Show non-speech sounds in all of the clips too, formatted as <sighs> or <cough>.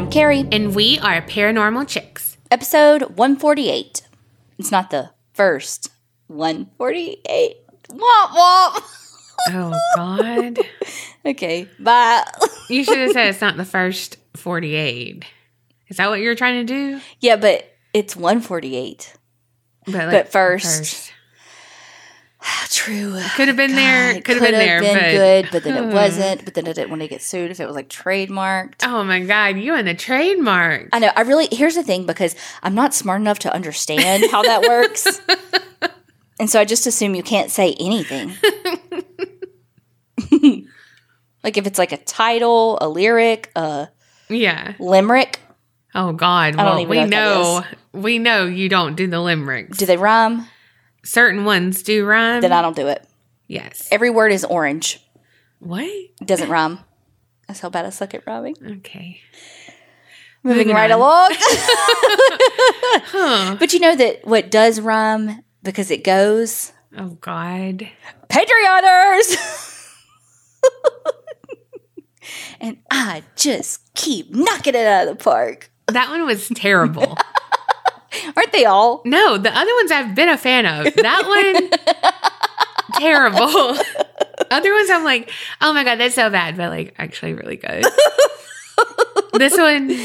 I'm Donna, And I'm Kerri. and we are Paranormal Chicks. Episode 148. It's not the first 148. Womp womp. Oh, God. <laughs> Okay, bye. you should have said <laughs> it's not the first 48. Is that what you're trying to do? yeah, but it's 148. But, like, But first- <sighs> True. Could have been there. God, Could have been there. been but, good, but then it <sighs> wasn't. But then I didn't want to get sued if it was like trademarked. Oh, my God. You and the trademark. I know. I really, here's the thing because I'm not smart enough to understand how that works. <laughs> and so I just assume you can't say anything. <laughs> like if it's like a title, a lyric, a Yeah. limerick, Oh, God. Well, we know know. We know you don't do the limericks. do they rhyme? Certain ones do rhyme. Then I don't do it. yes. Every word is orange. What? It doesn't rhyme. That's how bad I suck at rhyming. Okay. Moving Moving right on. along. Huh. <laughs> <laughs> but you know that what does rhyme because it goes Oh, God. Patreoners. <laughs> and I just keep knocking it out of the park. That one was terrible. <laughs> Aren't they all? No, the other ones I've been a fan of. That one, <laughs> terrible. <laughs> Other ones I'm like, oh my god, that's so bad, but like actually really good. this one,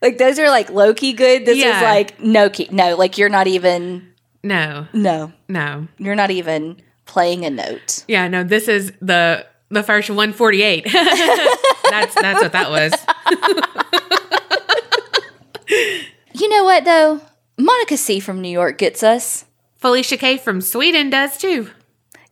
Like those are like low key good. This Yeah. is like no key. No, like you're not even no, no. no, You're not even playing a note. yeah, no. This is the the first 148. that's that's what that was. You know what though? Monica C from New York gets us. Felicia K from Sweden does too.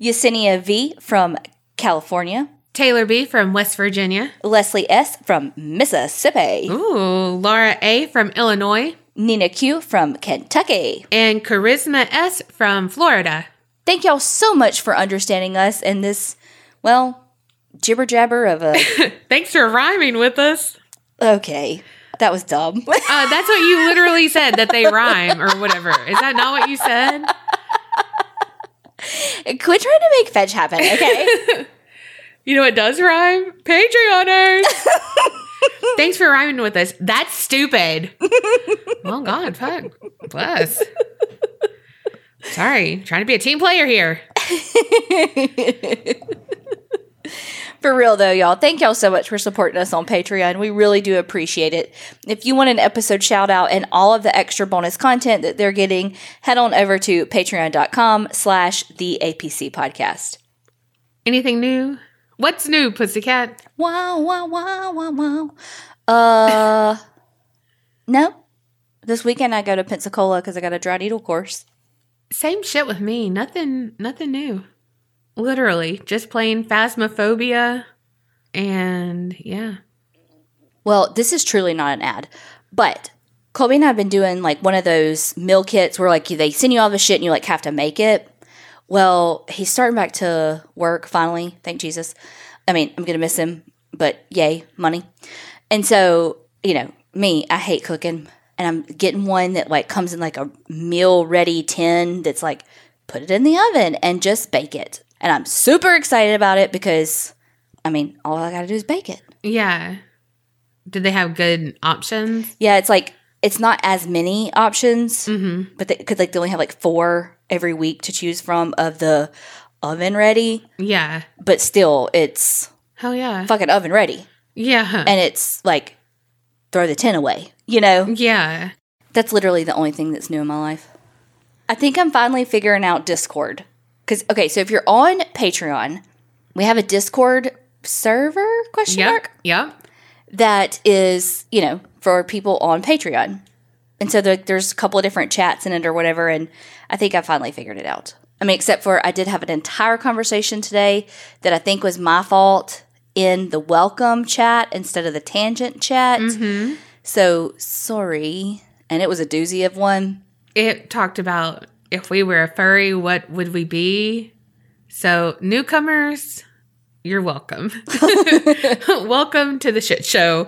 Yesenia V from California. Taylor B from West Virginia. Leslie S from Mississippi. Ooh, Laura A from Illinois. Nina Q from Kentucky. And Charisma S from Florida. Thank y'all so much for understanding us and this, well, jibber jabber of a. <laughs> Thanks for rhyming with us. okay, that was dumb. Uh, that's what you literally said that they rhyme or whatever. Is that not what you said? Quit trying to make fetch happen, okay? <laughs> You know what does rhyme? Patreoners. <laughs> Thanks for rhyming with us. That's stupid. oh God, fuck. Bless. Sorry, trying to be a team player here. <laughs> for real though, y'all. Thank y'all so much for supporting us on Patreon. We really do appreciate it. If you want an episode shout out and all of the extra bonus content that they're getting, head on over to patreon.com slash the APC podcast. Anything new? What's new, Pussycat? Wow, wow, wow, wow, wow. Uh, <laughs> no. This weekend I go to Pensacola because I got a dry needle course. Same shit with me. Nothing. Nothing new. Literally, just playing Phasmophobia, and yeah. Well, this is truly not an ad, but Colby and I have been doing like one of those meal kits where like they send you all the shit and you like have to make it. Well, he's starting back to work finally. Thank Jesus. I mean, I'm gonna miss him, but yay, money. And so, you know, me, I hate cooking, and I'm getting one that like comes in like a meal ready tin that's like put it in the oven and just bake it. And I'm super excited about it because, I mean, all I gotta do is bake it. Yeah. Did they have good options? Yeah, it's like it's not as many options, Mm-hmm. but they could like they only have like four every week to choose from of the oven ready. Yeah. But still, it's Hell yeah. fucking oven ready, Yeah. and it's like throw the tin away. You know, yeah. that's literally the only thing that's new in my life. I think I'm finally figuring out Discord because okay, so if you're on Patreon, we have a Discord server question Yep. mark Yeah. that is, you know, for people on Patreon. And so there, there's a couple of different chats in it or whatever. And I think I finally figured it out. I mean, except for I did have an entire conversation today that I think was my fault in the welcome chat instead of the tangent chat. Mm-hmm. So sorry. And it was a doozy of one. It talked about if we were a furry, what would we be? So, newcomers, you're welcome. <laughs> <laughs> welcome to the shit show.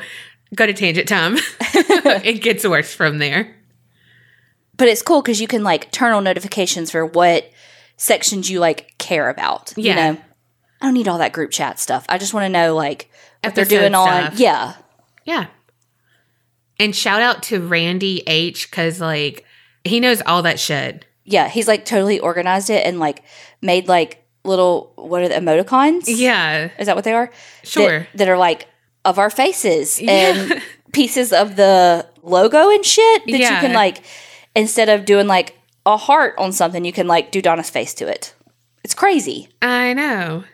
Go to Tangent Time. <laughs> it gets worse from there. But it's cool because you can like turn on notifications for what sections you like care about. Yeah. You know, I don't need all that group chat stuff. I just want to know like what they're Episode doing on. Yeah. Yeah. And shout out to Randy H because like he knows all that shit. Yeah, he's like totally organized it and like made like little what are the emoticons? Yeah. Is that what they are? Sure. That, that are like of our faces Yeah. and <laughs> pieces of the logo and shit that you can like instead of doing like a heart on something, you can like do Donna's face to it. It's crazy. I know.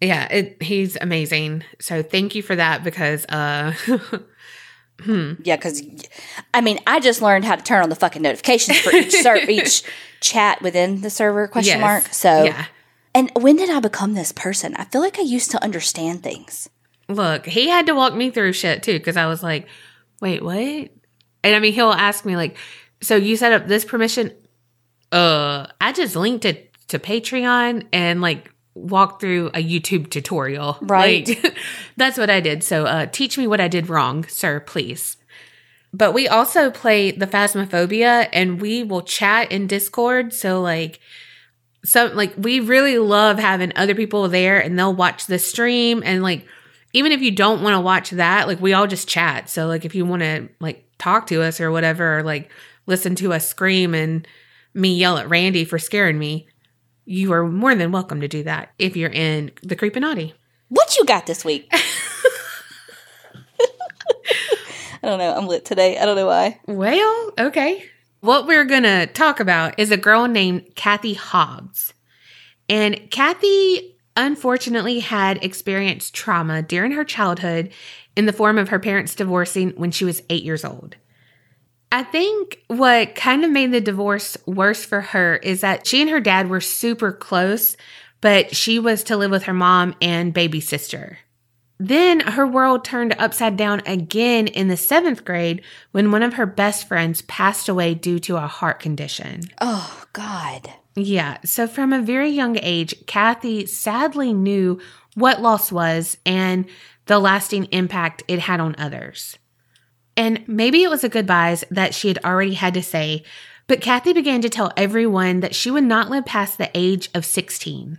Yeah, it, he's amazing. So thank you for that because uh <laughs> Yeah, because I mean, I just learned how to turn on the fucking notifications for each ser- <laughs> each chat within the server question yes. mark. So, yeah. and when did I become this person? I feel like I used to understand things. Look, he had to walk me through shit too because I was like, wait, what? And I mean, he'll ask me like, so you set up this permission? Uh, I just linked it to Patreon and like walked through a YouTube tutorial. Right. Like, <laughs> that's what I did. So uh, teach me what I did wrong, sir, please. But we also play the Phasmophobia and we will chat in Discord. So like some like we really love having other people there and they'll watch the stream and like even if you don't want to watch that, like we all just chat. So like if you want to like talk to us or whatever, or like listen to us scream and me yell at Randy for scaring me, you are more than welcome to do that if you're in the Creepinati. What you got this week? I don't know. I'm lit today. I don't know why. Well, okay. What we're going to talk about is a girl named Kathy Hobbs. And Kathy unfortunately had experienced trauma during her childhood in the form of her parents divorcing when she was eight years old. I think what kind of made the divorce worse for her is that she and her dad were super close, but she was to live with her mom and baby sister. Then her world turned upside down again in the seventh grade when one of her best friends passed away due to a heart condition. Oh God. Yeah, so from a very young age, Kathy sadly knew what loss was and the lasting impact it had on others. And maybe it was a goodbyes that she had already had to say, but Kathy began to tell everyone that she would not live past the age of 16.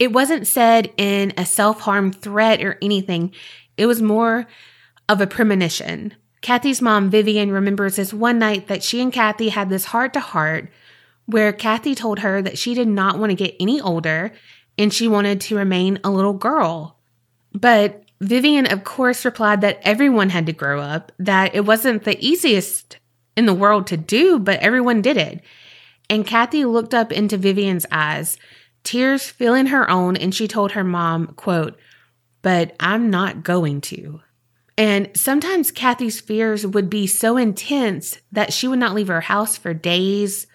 It wasn't said in a self harm threat or anything, it was more of a premonition. Kathy's mom, Vivian, remembers this one night that she and Kathy had this heart to heart where Kathy told her that she did not want to get any older and she wanted to remain a little girl. But Vivian, of course, replied that everyone had to grow up, that it wasn't the easiest in the world to do, but everyone did it. And Kathy looked up into Vivian's eyes, tears filling her own, and she told her mom, quote, but I'm not going to. And sometimes Kathy's fears would be so intense that she would not leave her house for days.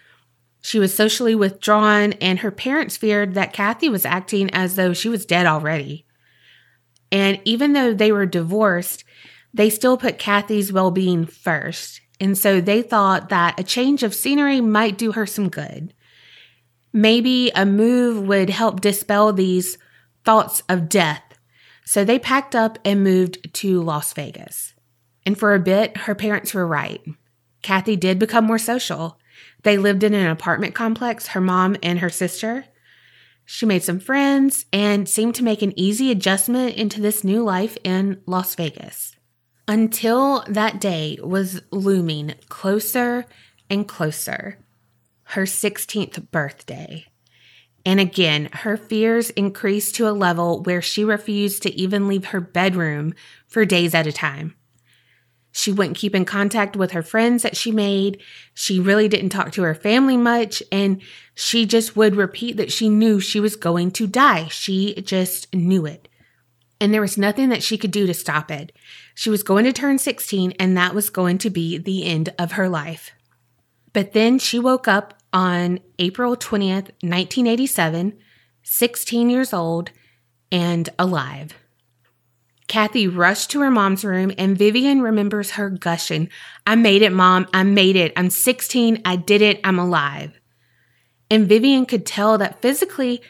She was socially withdrawn, and her parents feared that Kathy was acting as though she was dead already. And even though they were divorced, they still put Kathy's well being first. And so they thought that a change of scenery might do her some good. Maybe a move would help dispel these thoughts of death. So they packed up and moved to Las Vegas. And for a bit, her parents were right. Kathy did become more social. They lived in an apartment complex, her mom and her sister. She made some friends and seemed to make an easy adjustment into this new life in Las Vegas. Until that day was looming closer and closer her 16th birthday. And again, her fears increased to a level where she refused to even leave her bedroom for days at a time. She wouldn't keep in contact with her friends that she made. She really didn't talk to her family much. And she just would repeat that she knew she was going to die. She just knew it. And there was nothing that she could do to stop it. She was going to turn 16, and that was going to be the end of her life. But then she woke up on April 20th, 1987, 16 years old and alive. Kathy rushed to her mom's room, and Vivian remembers her gushing, I made it, mom. I made it. I'm 16. I did it. I'm alive. And Vivian could tell that physically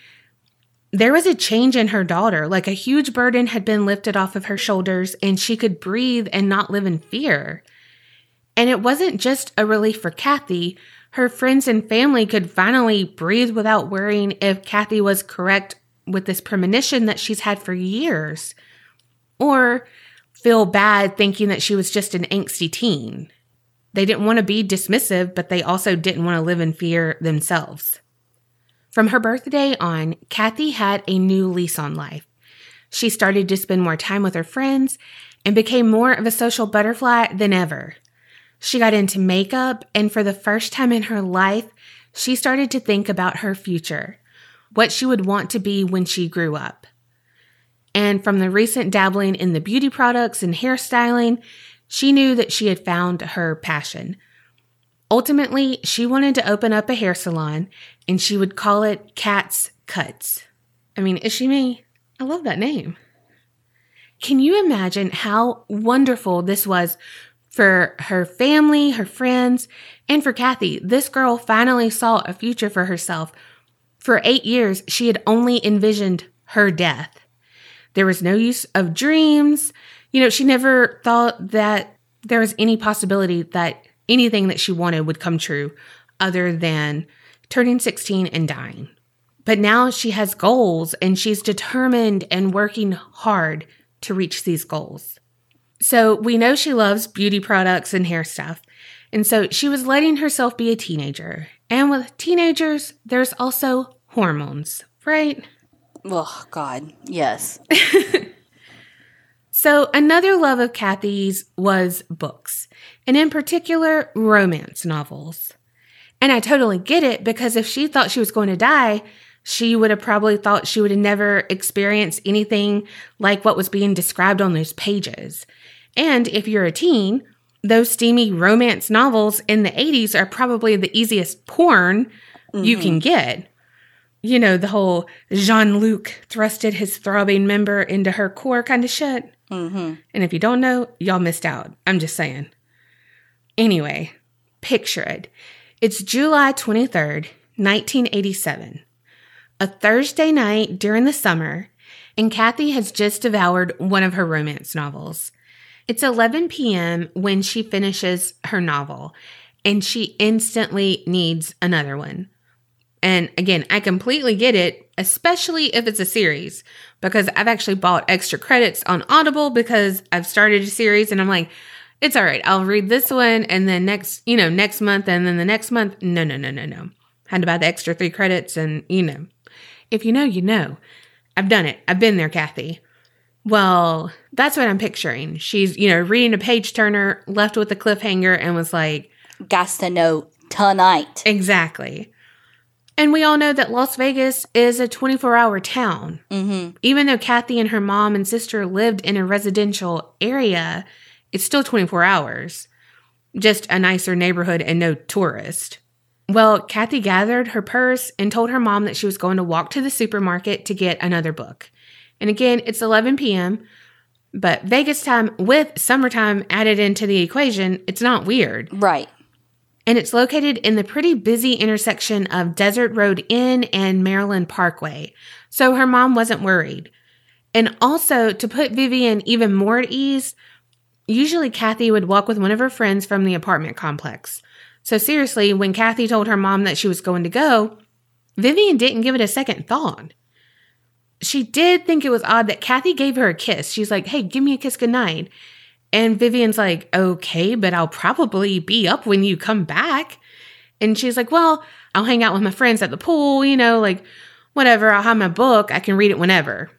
there was a change in her daughter, like a huge burden had been lifted off of her shoulders, and she could breathe and not live in fear. And it wasn't just a relief for Kathy. Her friends and family could finally breathe without worrying if Kathy was correct with this premonition that she's had for years. Or feel bad thinking that she was just an angsty teen. They didn't want to be dismissive, but they also didn't want to live in fear themselves. From her birthday on, Kathy had a new lease on life. She started to spend more time with her friends and became more of a social butterfly than ever. She got into makeup, and for the first time in her life, she started to think about her future, what she would want to be when she grew up. And from the recent dabbling in the beauty products and hairstyling, she knew that she had found her passion. Ultimately, she wanted to open up a hair salon and she would call it Cat's Cuts. I mean, is she me? I love that name. Can you imagine how wonderful this was for her family, her friends, and for Kathy? This girl finally saw a future for herself. For eight years, she had only envisioned her death. There was no use of dreams. You know, she never thought that there was any possibility that anything that she wanted would come true other than turning 16 and dying. But now she has goals and she's determined and working hard to reach these goals. So we know she loves beauty products and hair stuff. And so she was letting herself be a teenager. And with teenagers, there's also hormones, right? Oh, God. Yes. <laughs> so another love of Kathy's was books, and in particular, romance novels. And I totally get it because if she thought she was going to die, she would have probably thought she would have never experienced anything like what was being described on those pages. And if you're a teen, those steamy romance novels in the 80s are probably the easiest porn mm-hmm. you can get. You know, the whole Jean Luc thrusted his throbbing member into her core kind of shit. Mm-hmm. And if you don't know, y'all missed out. I'm just saying. Anyway, picture it. It's July 23rd, 1987 a Thursday night during the summer, and Kathy has just devoured one of her romance novels. It's 11 p.m. when she finishes her novel, and she instantly needs another one. And again, I completely get it, especially if it's a series, because I've actually bought extra credits on Audible because I've started a series and I'm like, it's all right. I'll read this one and then next, you know, next month and then the next month. No, no, no, no, no. Had to buy the extra three credits and, you know, if you know, you know. I've done it. I've been there, Kathy. Well, that's what I'm picturing. She's, you know, reading a page turner, left with a cliffhanger, and was like, Got to know tonight. Exactly. And we all know that Las Vegas is a 24 hour town. Mm-hmm. Even though Kathy and her mom and sister lived in a residential area, it's still 24 hours. Just a nicer neighborhood and no tourist. Well, Kathy gathered her purse and told her mom that she was going to walk to the supermarket to get another book. And again, it's 11 p.m., but Vegas time with summertime added into the equation, it's not weird. Right. And it's located in the pretty busy intersection of Desert Road Inn and Maryland Parkway. So her mom wasn't worried. And also, to put Vivian even more at ease, usually Kathy would walk with one of her friends from the apartment complex. So seriously, when Kathy told her mom that she was going to go, Vivian didn't give it a second thought. She did think it was odd that Kathy gave her a kiss. She's like, hey, give me a kiss goodnight. And Vivian's like, okay, but I'll probably be up when you come back. And she's like, well, I'll hang out with my friends at the pool, you know, like whatever. I'll have my book. I can read it whenever.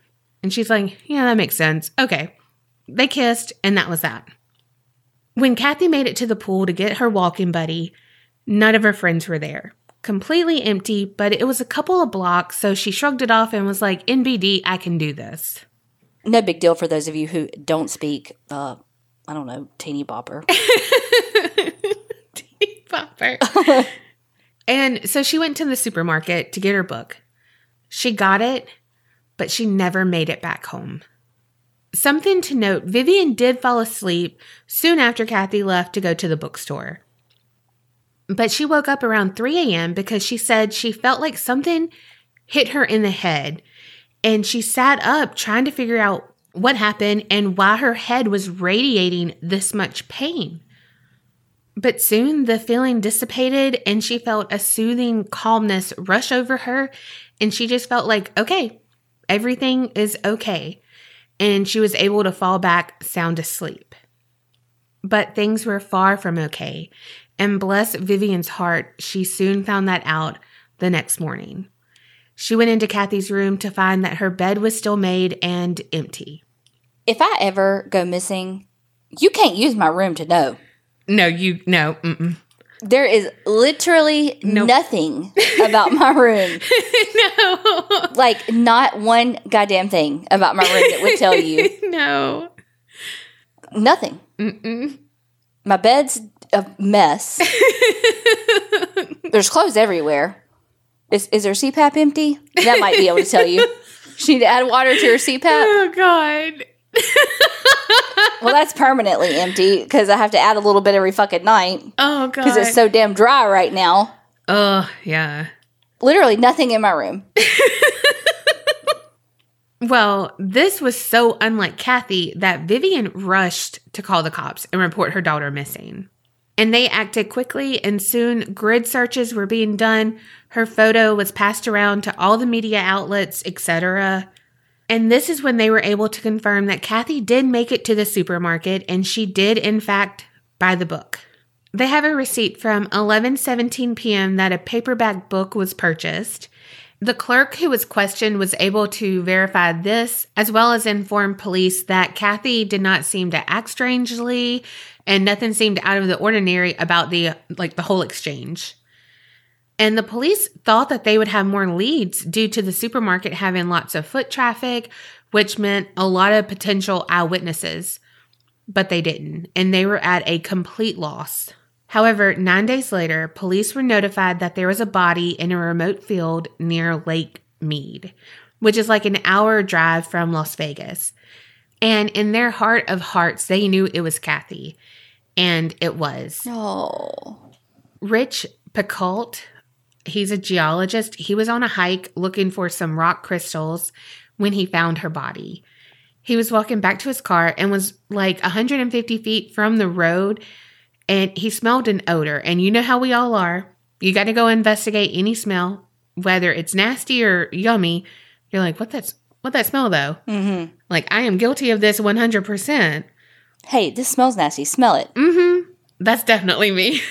And she's like, yeah, that makes sense. Okay. They kissed, and that was that. When Kathy made it to the pool to get her walking buddy, none of her friends were there. Completely empty, but it was a couple of blocks, so she shrugged it off and was like, NBD, I can do this. No big deal for those of you who don't speak, uh, I don't know, teeny bopper. <laughs> teeny bopper. <laughs> and so she went to the supermarket to get her book. She got it, but she never made it back home. Something to note Vivian did fall asleep soon after Kathy left to go to the bookstore. But she woke up around 3 a.m. because she said she felt like something hit her in the head. And she sat up trying to figure out what happened and why her head was radiating this much pain. But soon the feeling dissipated and she felt a soothing calmness rush over her. And she just felt like, okay, everything is okay. and she was able to fall back sound asleep. But things were far from okay, and bless Vivian's heart, she soon found that out the next morning. She went into Kathy's room to find that her bed was still made and empty. If I ever go missing, you can't use my room to know. No, you, no, mm-mm. There is literally Nope. nothing <laughs> about my room. <laughs> no, Like, not one goddamn thing about my room that would tell you <laughs> no. nothing. Mm-mm. My bed's a mess. There's clothes everywhere. Is, is her CPAP empty? That might be able to tell you. She need to add water to her CPAP. Oh, God. <laughs> Well, that's permanently empty because I have to add a little bit every fucking night Oh, God. because it's so damn dry right now. Oh, yeah. Literally nothing in my room. <laughs> Well, this was so unlike Kathy that Vivian rushed to call the cops and report her daughter missing. And they acted quickly, and soon grid searches were being done. Her photo was passed around to all the media outlets, etc. And this is when they were able to confirm that Kathy did make it to the supermarket and she did, in fact, buy the book. They have a receipt from 11:17 p.m. that a paperback book was purchased. The clerk who was questioned was able to verify this, as well as inform police that Kathy did not seem to act strangely and nothing seemed out of the ordinary about the like the whole exchange. And the police thought that they would have more leads due to the supermarket having lots of foot traffic, which meant a lot of potential eyewitnesses. But they didn't, and they were at a complete loss. However, nine days later, police were notified that there was a body in a remote field near Lake Mead, which is like an hour drive from Las Vegas. And in their heart of hearts, they knew it was Kathy. And it was. Oh. Rich Picault, he's a geologist. He was on a hike looking for some rock crystals when he found her body. He was walking back to his car and was like 150 feet from the road and he smelled an odor. And you know how we all are. You got to go investigate any smell, whether it's nasty or yummy. You're like, what that's what that smell though? Mm-hmm. Like I am guilty of this 100%. Hey, this smells nasty. Smell it. Mm-hmm. That's definitely me. <laughs>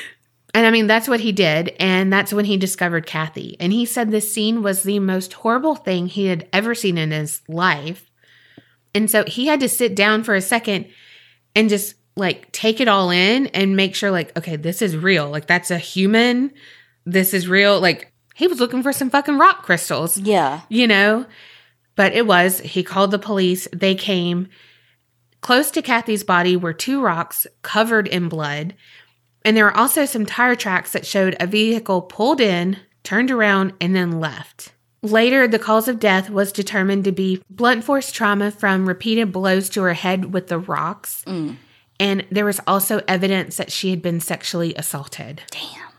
And I mean, that's what he did. And that's when he discovered Kathy. And he said this scene was the most horrible thing he had ever seen in his life. And so he had to sit down for a second and just like take it all in and make sure, like, okay, this is real. Like, that's a human. This is real. Like, he was looking for some fucking rock crystals Yeah. you know? But it was. He called the police. They came. Close to Kathy's body were two rocks covered in blood. And there were also some tire tracks that showed a vehicle pulled in, turned around, and then left. Later, the cause of death was determined to be blunt force trauma from repeated blows to her head with the rocks. Mm. And there was also evidence that she had been sexually assaulted. Damn.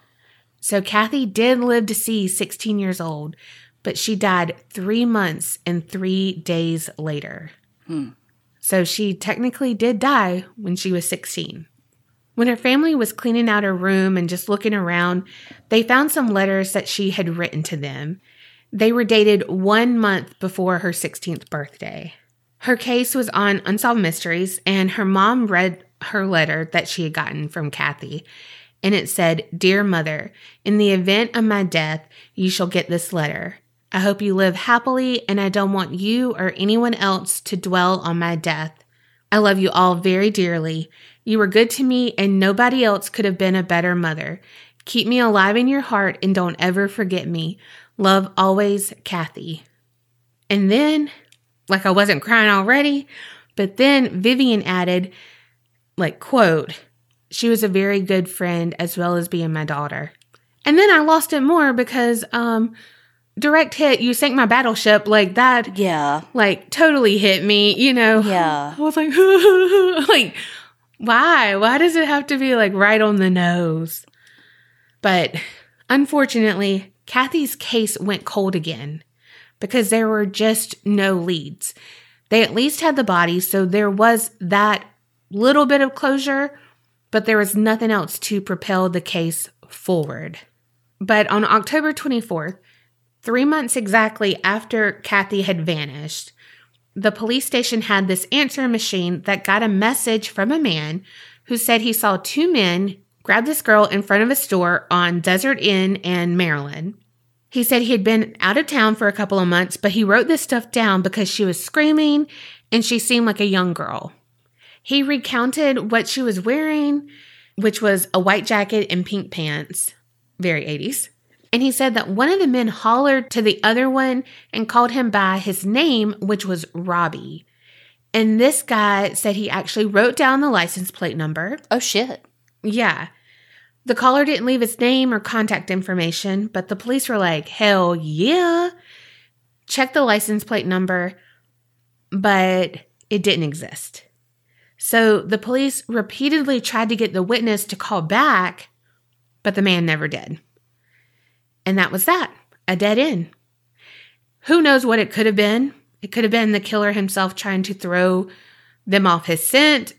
So Kathy did live to see 16 years old, but she died three months and three days later. Hmm. So she technically did die when she was 16. When her family was cleaning out her room and just looking around, they found some letters that she had written to them. They were dated one month before her 16th birthday. Her case was on Unsolved Mysteries, and her mom read her letter that she had gotten from Kathy. And it said, Dear Mother, in the event of my death, you shall get this letter. I hope you live happily, and I don't want you or anyone else to dwell on my death. I love you all very dearly. You were good to me, and nobody else could have been a better mother. Keep me alive in your heart and don't ever forget me. Love always, Kathy. And then, like I wasn't crying already, but then Vivian added, like, quote, she was a very good friend as well as being my daughter. And then I lost it more because, um, direct hit, you sank my battleship, like that, Yeah. like totally hit me, you know? Yeah. <laughs> I was like, <laughs> like, why? Why does it have to be like right on the nose? But unfortunately, Kathy's case went cold again because there were just no leads. They at least had the body, so there was that little bit of closure, but there was nothing else to propel the case forward. But on October 24th, three months exactly after Kathy had vanished, the police station had this answering machine that got a message from a man who said he saw two men grab this girl in front of a store on Desert Inn and Maryland. He said he had been out of town for a couple of months, but he wrote this stuff down because she was screaming and she seemed like a young girl. He recounted what she was wearing, which was a white jacket and pink pants, very 80s. And he said that one of the men hollered to the other one and called him by his name, which was Robbie. And this guy said he actually wrote down the license plate number. Oh, shit. Yeah. The caller didn't leave his name or contact information, but the police were like, hell yeah. Check the license plate number, but it didn't exist. So the police repeatedly tried to get the witness to call back, but the man never did. And that was that a dead end. Who knows what it could have been? It could have been the killer himself trying to throw them off his scent.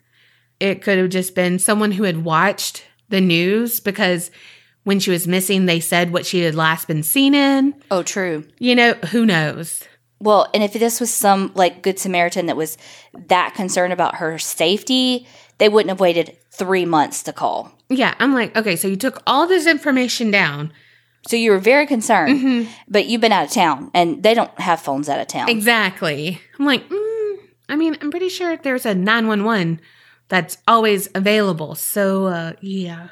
It could have just been someone who had watched the news because when she was missing, they said what she had last been seen in. Oh, true. You know, who knows? Well, and if this was some like Good Samaritan that was that concerned about her safety, they wouldn't have waited three months to call. Yeah, I'm like, okay, so you took all this information down. So you were very concerned, but you've been out of town and they don't have phones out of town. Exactly. I'm like, mm, I mean, I'm pretty sure there's a 911 that's always available. So, uh, yeah.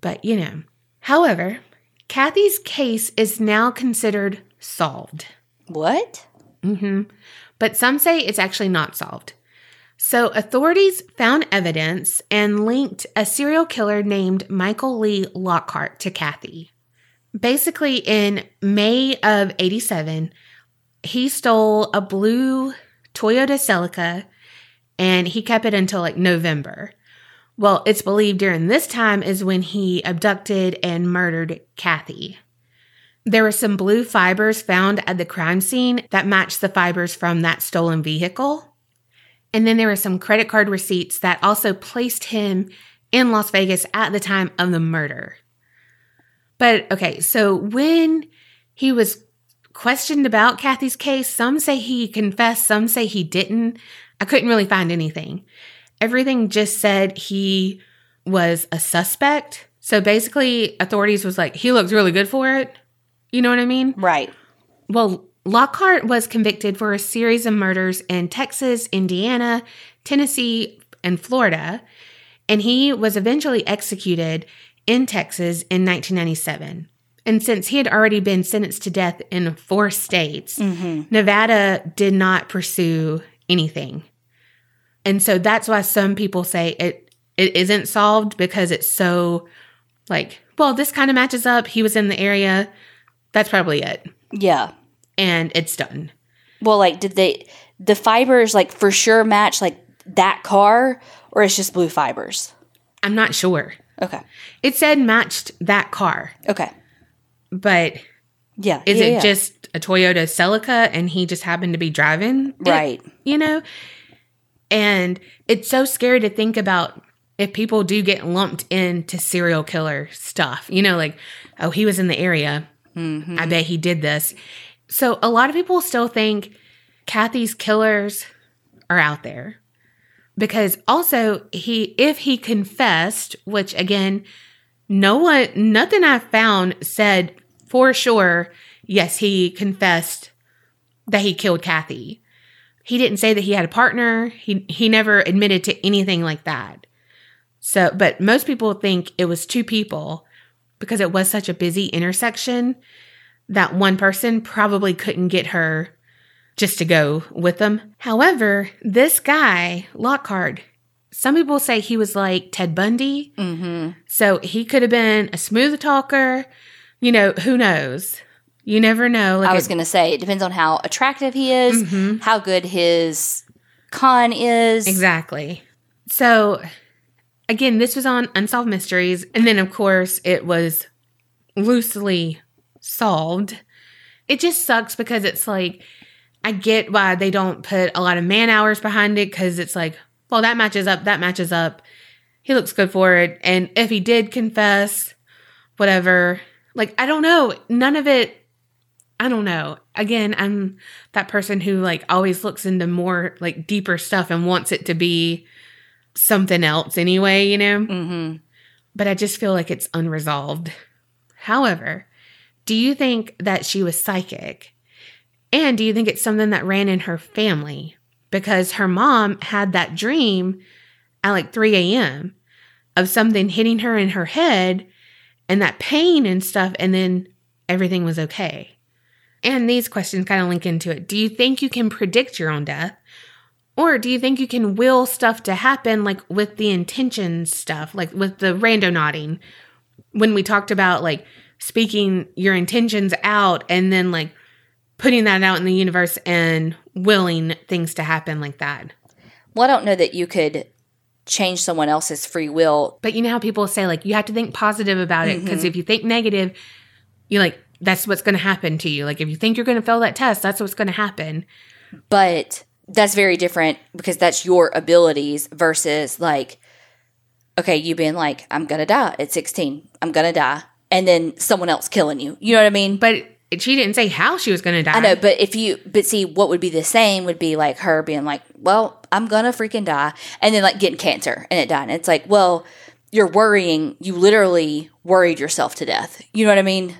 But, you know. However, Kathy's case is now considered solved. What? Mm-hmm. But some say it's actually not solved. So authorities found evidence and linked a serial killer named Michael Lee Lockhart to Kathy. Basically, in May of 87, he stole a blue Toyota Celica and he kept it until like November. Well, it's believed during this time is when he abducted and murdered Kathy. There were some blue fibers found at the crime scene that matched the fibers from that stolen vehicle. And then there were some credit card receipts that also placed him in Las Vegas at the time of the murder. But okay, so when he was questioned about Kathy's case, some say he confessed, some say he didn't. I couldn't really find anything. Everything just said he was a suspect. So basically, authorities was like, he looks really good for it. You know what I mean? Right. Well, Lockhart was convicted for a series of murders in Texas, Indiana, Tennessee, and Florida, and he was eventually executed in Texas in 1997. And since he had already been sentenced to death in four states, mm-hmm. Nevada did not pursue anything. And so that's why some people say it it isn't solved because it's so like, well, this kind of matches up. He was in the area. That's probably it. Yeah. And it's done. Well, like, did they, the fibers, like, for sure match, like, that car, or it's just blue fibers? I'm not sure. Okay. It said matched that car, Okay. but Yeah. is yeah, it yeah. just a Toyota Celica and he just happened to be driving? it, Right. you know? And it's so scary to think about if people do get lumped into serial killer stuff, you know, like, oh, he was in the area. Mm-hmm. I bet he did this. So a lot of people still think Kathy's killers are out there because also he, if he confessed, which again, no one, nothing I found said for sure, yes, he confessed that he killed Kathy. He didn't say that he had a partner. He he never admitted to anything like that. So, but most people think it was two people because it was such a busy intersection that one person probably couldn't get her just to go with them. However, this guy, Lockhart, some people say he was like Ted Bundy. Mm-hmm. So he could have been a smooth talker. You know, who knows? You never know. Like I was going to say, it depends on how attractive he is, Mhm. how good his con is. Exactly. So, again, this was on Unsolved Mysteries. And then, of course, it was loosely solved. It just sucks because it's like, I get why they don't put a lot of man hours behind it because it's like, well, that matches up, that matches up. He looks good for it. And if he did confess, whatever, like, I don't know. None of it I don't know. Again, I'm that person who like always looks into more like deeper stuff and wants it to be something else anyway, you know? Mm-hmm. But I just feel like it's unresolved. However, do you think that she was psychic? And do you think it's something that ran in her family? Because her mom had that dream at like 3 a.m. of something hitting her in her head and that pain and stuff, and then everything was okay. And these questions kind of link into it. Do you think you can predict your own death? Or do you think you can will stuff to happen like with the intention stuff, like with the Randonauting? When we talked about like speaking your intentions out and then like putting that out in the universe and willing things to happen like that. Well, I don't know that you could change someone else's free will. But you know how people say like you have to think positive about it because mm-hmm. if you think negative, you're like that's what's going to happen to you. Like if you think you're going to fail that test, that's what's going to happen. But that's very different because that's your abilities versus like, okay, you being like, I'm going to die at 16. I'm going to die. And then someone else killing you. You know what I mean? But she didn't say how she was going to die. I know, but if you, but see, what would be the same would be like her being like, well, I'm gonna freaking die, and then like getting cancer and it dying. It's like, well, you're worrying. You literally worried yourself to death. You know what I mean?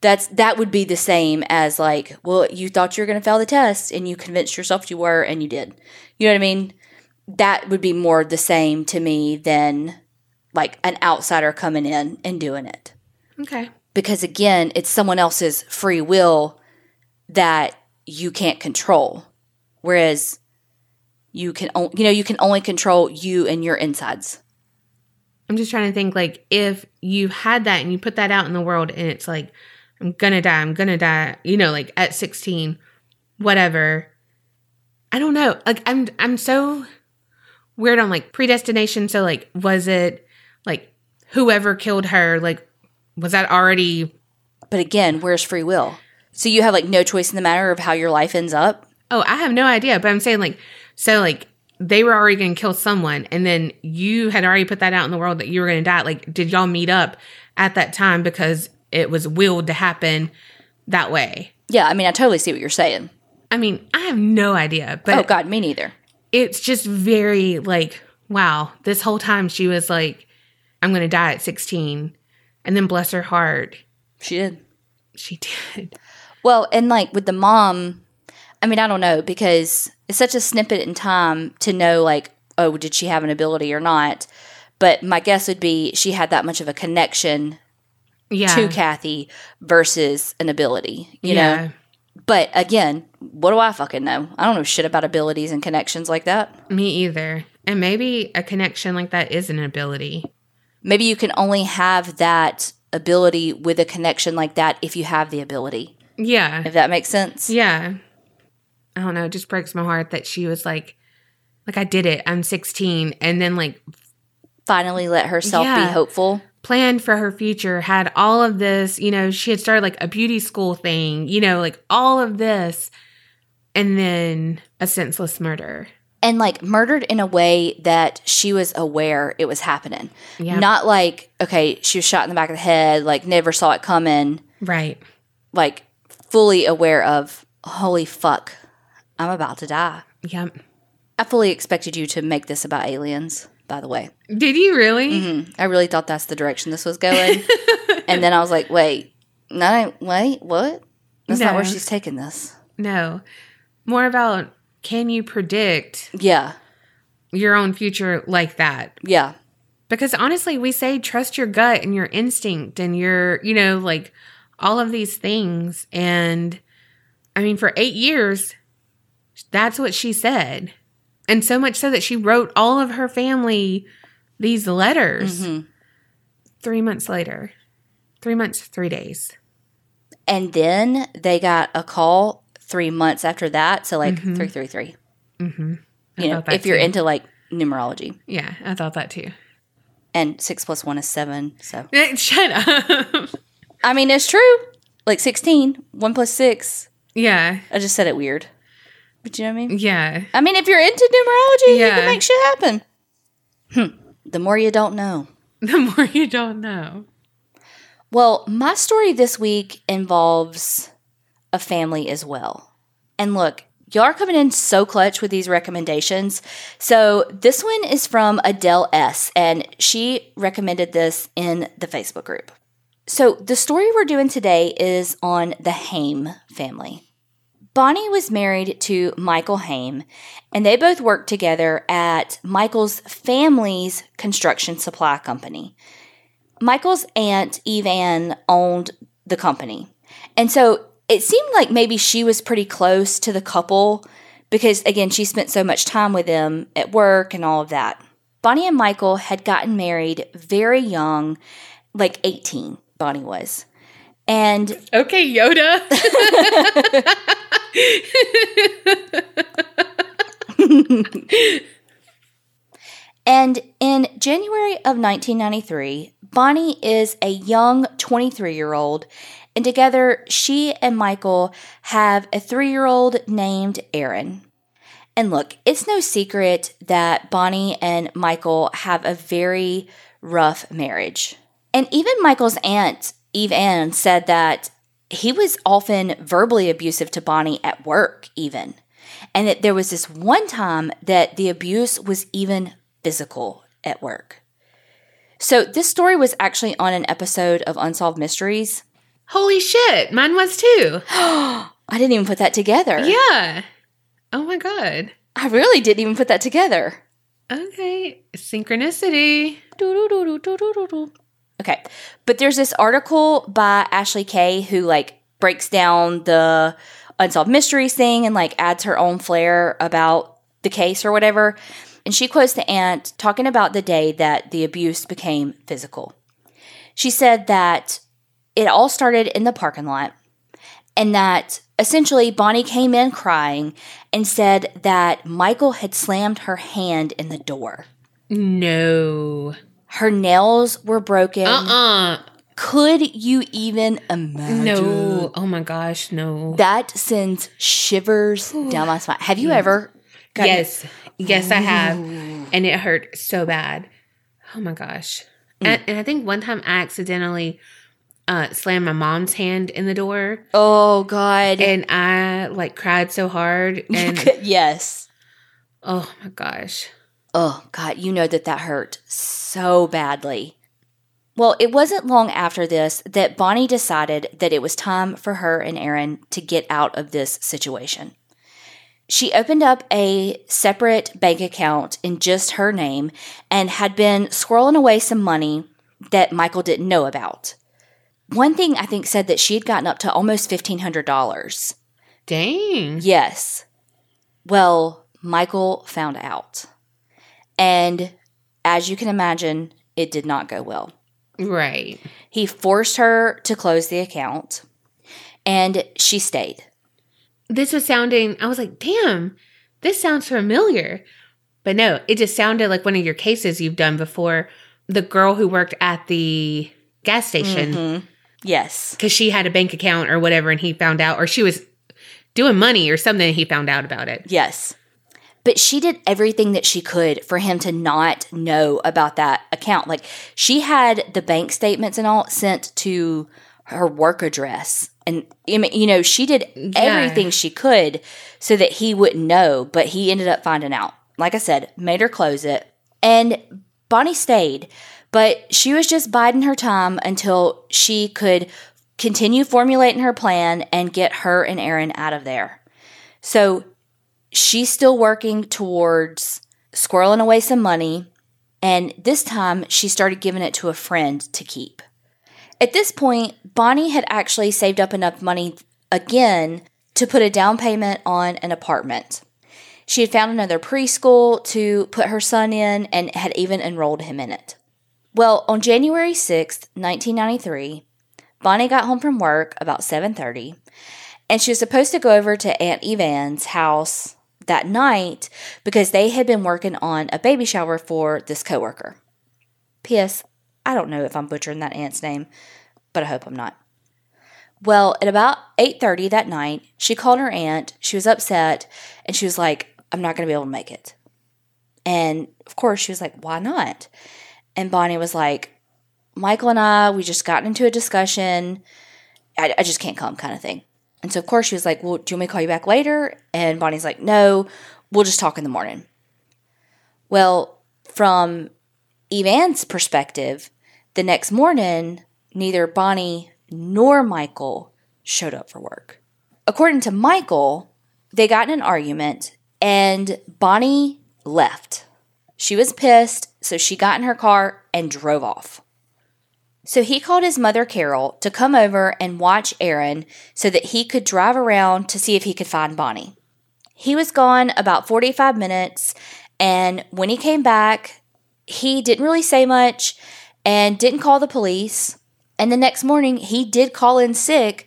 That's that would be the same as like, well, you thought you were gonna fail the test, and you convinced yourself you were, and you did. You know what I mean? That would be more the same to me than like an outsider coming in and doing it Okay. Because again, it's someone else's free will that you can't control. Whereas you can, on- you know, you can only control you and your insides. I'm just trying to think like if you had that and you put that out in the world and it's like I'm going to die, I'm going to die, you know, like at 16, whatever. I don't know. Like I'm I'm so weird on like predestination so like was it like whoever killed her like was that already But again, where's free will? So you have like no choice in the matter of how your life ends up. Oh, I have no idea, but I'm saying like so like they were already going to kill someone and then you had already put that out in the world that you were going to die. Like did y'all meet up at that time because it was willed to happen that way? Yeah, I mean, I totally see what you're saying. I mean, I have no idea, but oh God, me neither. it's just very like wow, this whole time she was like I'm going to die at 16 and then bless her heart, She did. she did. Well, and like with the mom, I mean, I don't know because it's such a snippet in time to know, like, oh, did she have an ability or not? But my guess would be she had that much of a connection Yeah. to Kathy versus an ability, you yeah. know? But again, what do I fucking know? I don't know shit about abilities and connections like that. Me either. And maybe a connection like that is an ability. Maybe you can only have that ability with a connection like that if you have the ability, Yeah. if that makes sense. Yeah. I don't know. It just breaks my heart that she was like, like I did it. I'm 16, and then like Finally let herself Yeah. be hopeful. planned for her future, had all of this. You know, she had started like a beauty school thing. You know, like all of this, and then a senseless murder. And like murdered in a way that she was aware it was happening. Yeah. Not like, okay, she was shot in the back of the head, like never saw it coming, Right. like fully aware of, holy fuck, I'm about to die. Yep. I fully expected you to make this about aliens, by the way. Did you really? Mhm. I really thought that's the direction this was going. <laughs> and then I was like, wait, no, wait, what? That's not where she's taking this. No. More about can you predict Yeah, your own future like that? yeah. Because honestly, we say trust your gut and your instinct and your, you know, like all of these things. And I mean, for eight years, that's what she said. And so much so that she wrote all of her family these letters Mhm. three months later. Three months, three days. And then they got a call three months after that. So like Mhm. 333. Mm-hmm. You know, if you're too. into like numerology. Yeah, I thought that too. And six plus one is seven. So, <laughs> Shut up. I mean, it's true. Like 16, one plus six. yeah, I just said it weird. But you know what I mean? yeah. I mean, if you're into numerology, you can make shit happen. Hmm. The more you don't know. <laughs> The more you don't know. Well, my story this week involves of family as well. And look, y'all are coming in so clutch with these recommendations. So this one is from Adele S, and she recommended this in the Facebook group. So the story we're doing today is on the Haim family. Bonnie was married to Michael Haim, and they both worked together at Michael's family's construction supply company. Michael's aunt, Eve Ann, owned the company. And so it seemed like maybe she was pretty close to the couple because, again, she spent so much time with them at work and all of that. Bonnie and Michael had gotten married very young, like 18, Bonnie was. And Okay, Yoda. <laughs> And in January of 1993, Bonnie is a young 23 year old, and together she and Michael have a three year old named Aaron. And look, it's no secret that Bonnie and Michael have a very rough marriage. And even Michael's aunt, Eve Ann, said that he was often verbally abusive to Bonnie at work, even. And that there was this one time that the abuse was even physical at work. So, this story was actually on an episode of Unsolved Mysteries. Holy shit, mine was too. <gasps> I didn't even put that together. Yeah. Oh my god. I really didn't even put that together. Okay, synchronicity. Okay. But there's this article by Ashley Kay who like breaks down the unsolved mysteries thing and like adds her own flair about the case or whatever. And she quotes the aunt talking about the day that the abuse became physical. She said that it all started in the parking lot and that essentially Bonnie came in crying and said that Michael had slammed her hand in the door. No. Her nails were broken. Uh-uh. Could you even imagine? No. Oh my gosh, no. That sends shivers down my spine. Have you ever? gotten- yes. Yes, I have. And it hurt so bad. Oh my gosh. And, mm. and I think one time I accidentally uh, slammed my mom's hand in the door Oh God. and I like cried so hard. <laughs> And yes. oh my gosh. Oh God, you know that that hurt so badly. Well, it wasn't long after this that Bonnie decided that it was time for her and Aaron to get out of this situation. She opened up a separate bank account in just her name and had been squirreling away some money that Michael didn't know about. One thing I think said that she had gotten up to almost $1,500. Dang. Yes. Well, Michael found out. And as you can imagine, it did not go well. Right. He forced her to close the account, and she stayed. This was sounding, I was like, damn, this sounds familiar. But no, it just sounded like one of your cases you've done before. The girl who worked at the gas station Mm-hmm. Yes. because she had a bank account or whatever and he found out, or she was doing money or something and he found out about it. Yes. But she did everything that she could for him to not know about that account. Like she had the bank statements and all sent to her work address. And you know, she did everything she could so that he wouldn't know, but he ended up finding out. Like I said, made her close it. And Bonnie stayed, but she was just biding her time until she could continue formulating her plan and get her and Aaron out of there. So she's still working towards squirreling away some money, and this time she started giving it to a friend to keep. At this point, Bonnie had actually saved up enough money again to put a down payment on an apartment. She had found another preschool to put her son in and had even enrolled him in it. Well, on January 6th, 1993, Bonnie got home from work about 7:30 and she was supposed to go over to Aunt Eve Ann's house that night because they had been working on a baby shower for this coworker. P.S. I don't know if I'm butchering that aunt's name, but I hope I'm not. Well, at about 8:30 that night, she called her aunt. She was upset and she was like, "I'm not going to be able to make it." And of course, she was like, "Why not?" And Bonnie was like, "Michael and I, we just got into a discussion. I, I just can't come," kind of thing. And so, of course, she was like, Well, do you want me to call you back later? And Bonnie's like, No, we'll just talk in the morning. Well, from Eve Ann's perspective, the next morning, neither Bonnie nor Michael showed up for work. According to Michael, they got in an argument and Bonnie left. She was pissed, so she got in her car and drove off. So he called his mother, Carol, to come over and watch Aaron so that he could drive around to see if he could find Bonnie. He was gone about 45 minutes, and when he came back, he didn't really say much and didn't call the police. And the next morning, he did call in sick,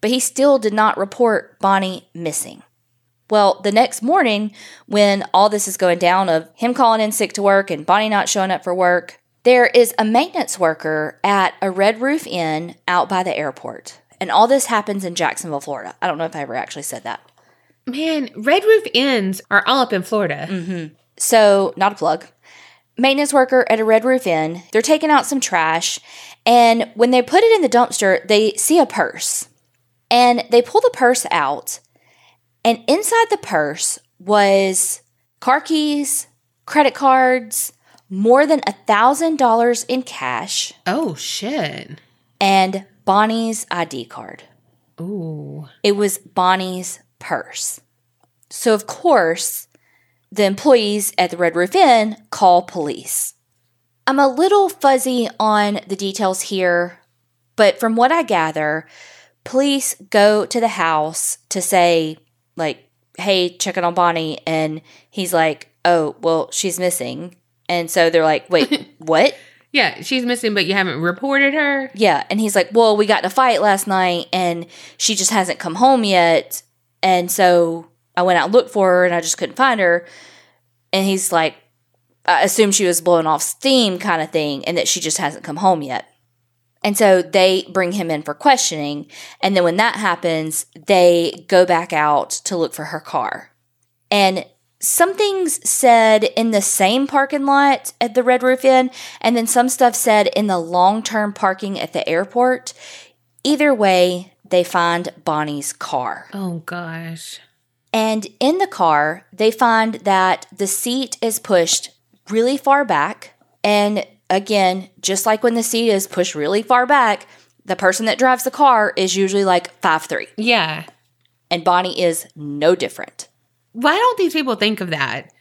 but he still did not report Bonnie missing. Well, the next morning, when all this is going down of him calling in sick to work and Bonnie not showing up for work, there is a maintenance worker at a Red Roof Inn out by the airport. And all this happens in Jacksonville, Florida. I don't know if I ever actually said that. Man, Red Roof Inns are all up in Florida. Mm-hmm. So, not a plug. Maintenance worker at a Red Roof Inn, they're taking out some trash. And when they put it in the dumpster, they see a purse. And they pull the purse out. And inside the purse was car keys, credit cards, more than a $1,000 in cash, Oh, shit. and Bonnie's ID card. Ooh. It was Bonnie's purse. So, of course, the employees at the Red Roof Inn call police. I'm a little fuzzy on the details here, but from what I gather, police go to the house to say, like, hey, checking on Bonnie. And he's like, oh, well, she's missing. And so they're like, wait, <laughs> what? Yeah, she's missing, but you haven't reported her. Yeah. And he's like, Well, we got in a fight last night and she just hasn't come home yet. And so I went out and looked for her and I just couldn't find her. And he's like, I assume she was blowing off steam kind of thing and that she just hasn't come home yet. And so they bring him in for questioning. And then when that happens, they go back out to look for her car. And something's said in the same parking lot at the Red Roof Inn, and then some stuff said in the long term parking at the airport. Either way, they find Bonnie's car. Oh, gosh. And in the car, they find that the seat is pushed really far back. And again, just like when the seat is pushed really far back, the person that drives the car is usually like five three, Yeah. And Bonnie is no different. Why don't these people think of that?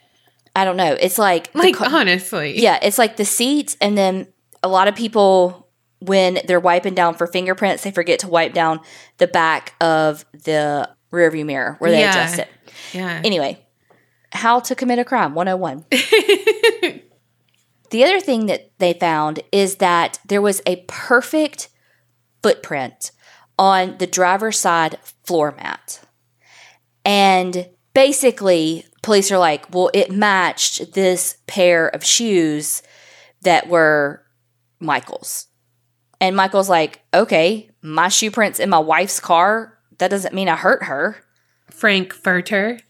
I don't know. It's like, Like, car- honestly. yeah, it's like the seats. And then a lot of people, when they're wiping down for fingerprints, they forget to wipe down the back of the rearview mirror where they Yeah. adjust it. Yeah. Anyway, how to commit a crime 101. <laughs> the other thing that they found is that there was a perfect footprint on the driver's side floor mat. And basically, police are like, well, it matched this pair of shoes that were Michael's. And Michael's like, okay, my shoe prints in my wife's car. That doesn't mean I hurt her. Frank Furter.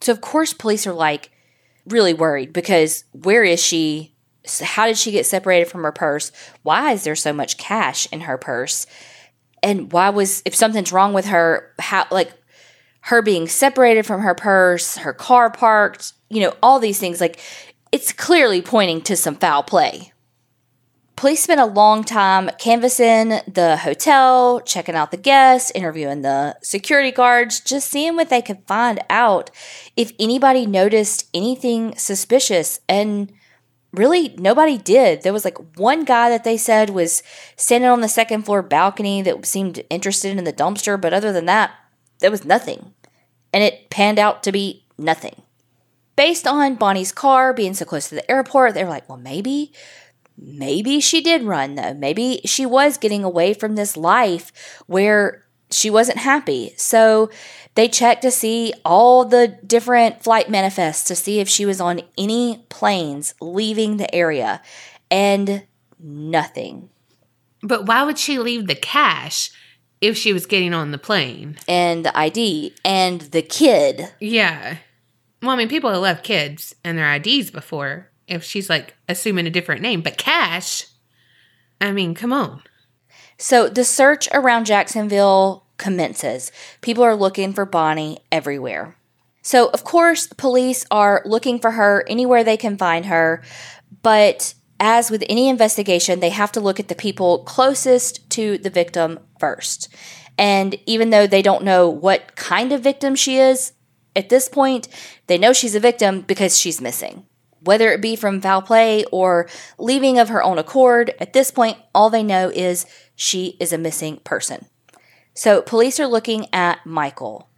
So of course police are like really worried because where is she? How did she get separated from her purse? Why is there so much cash in her purse? And why was if something's wrong with her, how like her being separated from her purse, her car parked, you know, all these things like it's clearly pointing to some foul play. Police spent a long time canvassing the hotel, checking out the guests, interviewing the security guards, just seeing what they could find out if anybody noticed anything suspicious. And really, nobody did. There was like one guy that they said was standing on the second floor balcony that seemed interested in the dumpster, but other than that, there was nothing. And it panned out to be nothing. Based on Bonnie's car being so close to the airport, they were like, well, maybe maybe she did run though. Maybe she was getting away from this life where she wasn't happy. So they checked to see all the different flight manifests to see if she was on any planes leaving the area and nothing. But why would she leave the cash if she was getting on the plane? And the ID and the kid. Yeah. Well, I mean, people have left kids and their IDs before if she's like assuming a different name, but cash, I mean, come on. So the search around Jacksonville commences. People are looking for Bonnie everywhere. So, of course, police are looking for her anywhere they can find her, but as with any investigation, they have to look at the people closest to the victim first. And even though they don't know what kind of victim she is, at this point, they know she's a victim because she's missing. Whether it be from foul play or leaving of her own accord, at this point, all they know is she is a missing person. So, police are looking at Michael.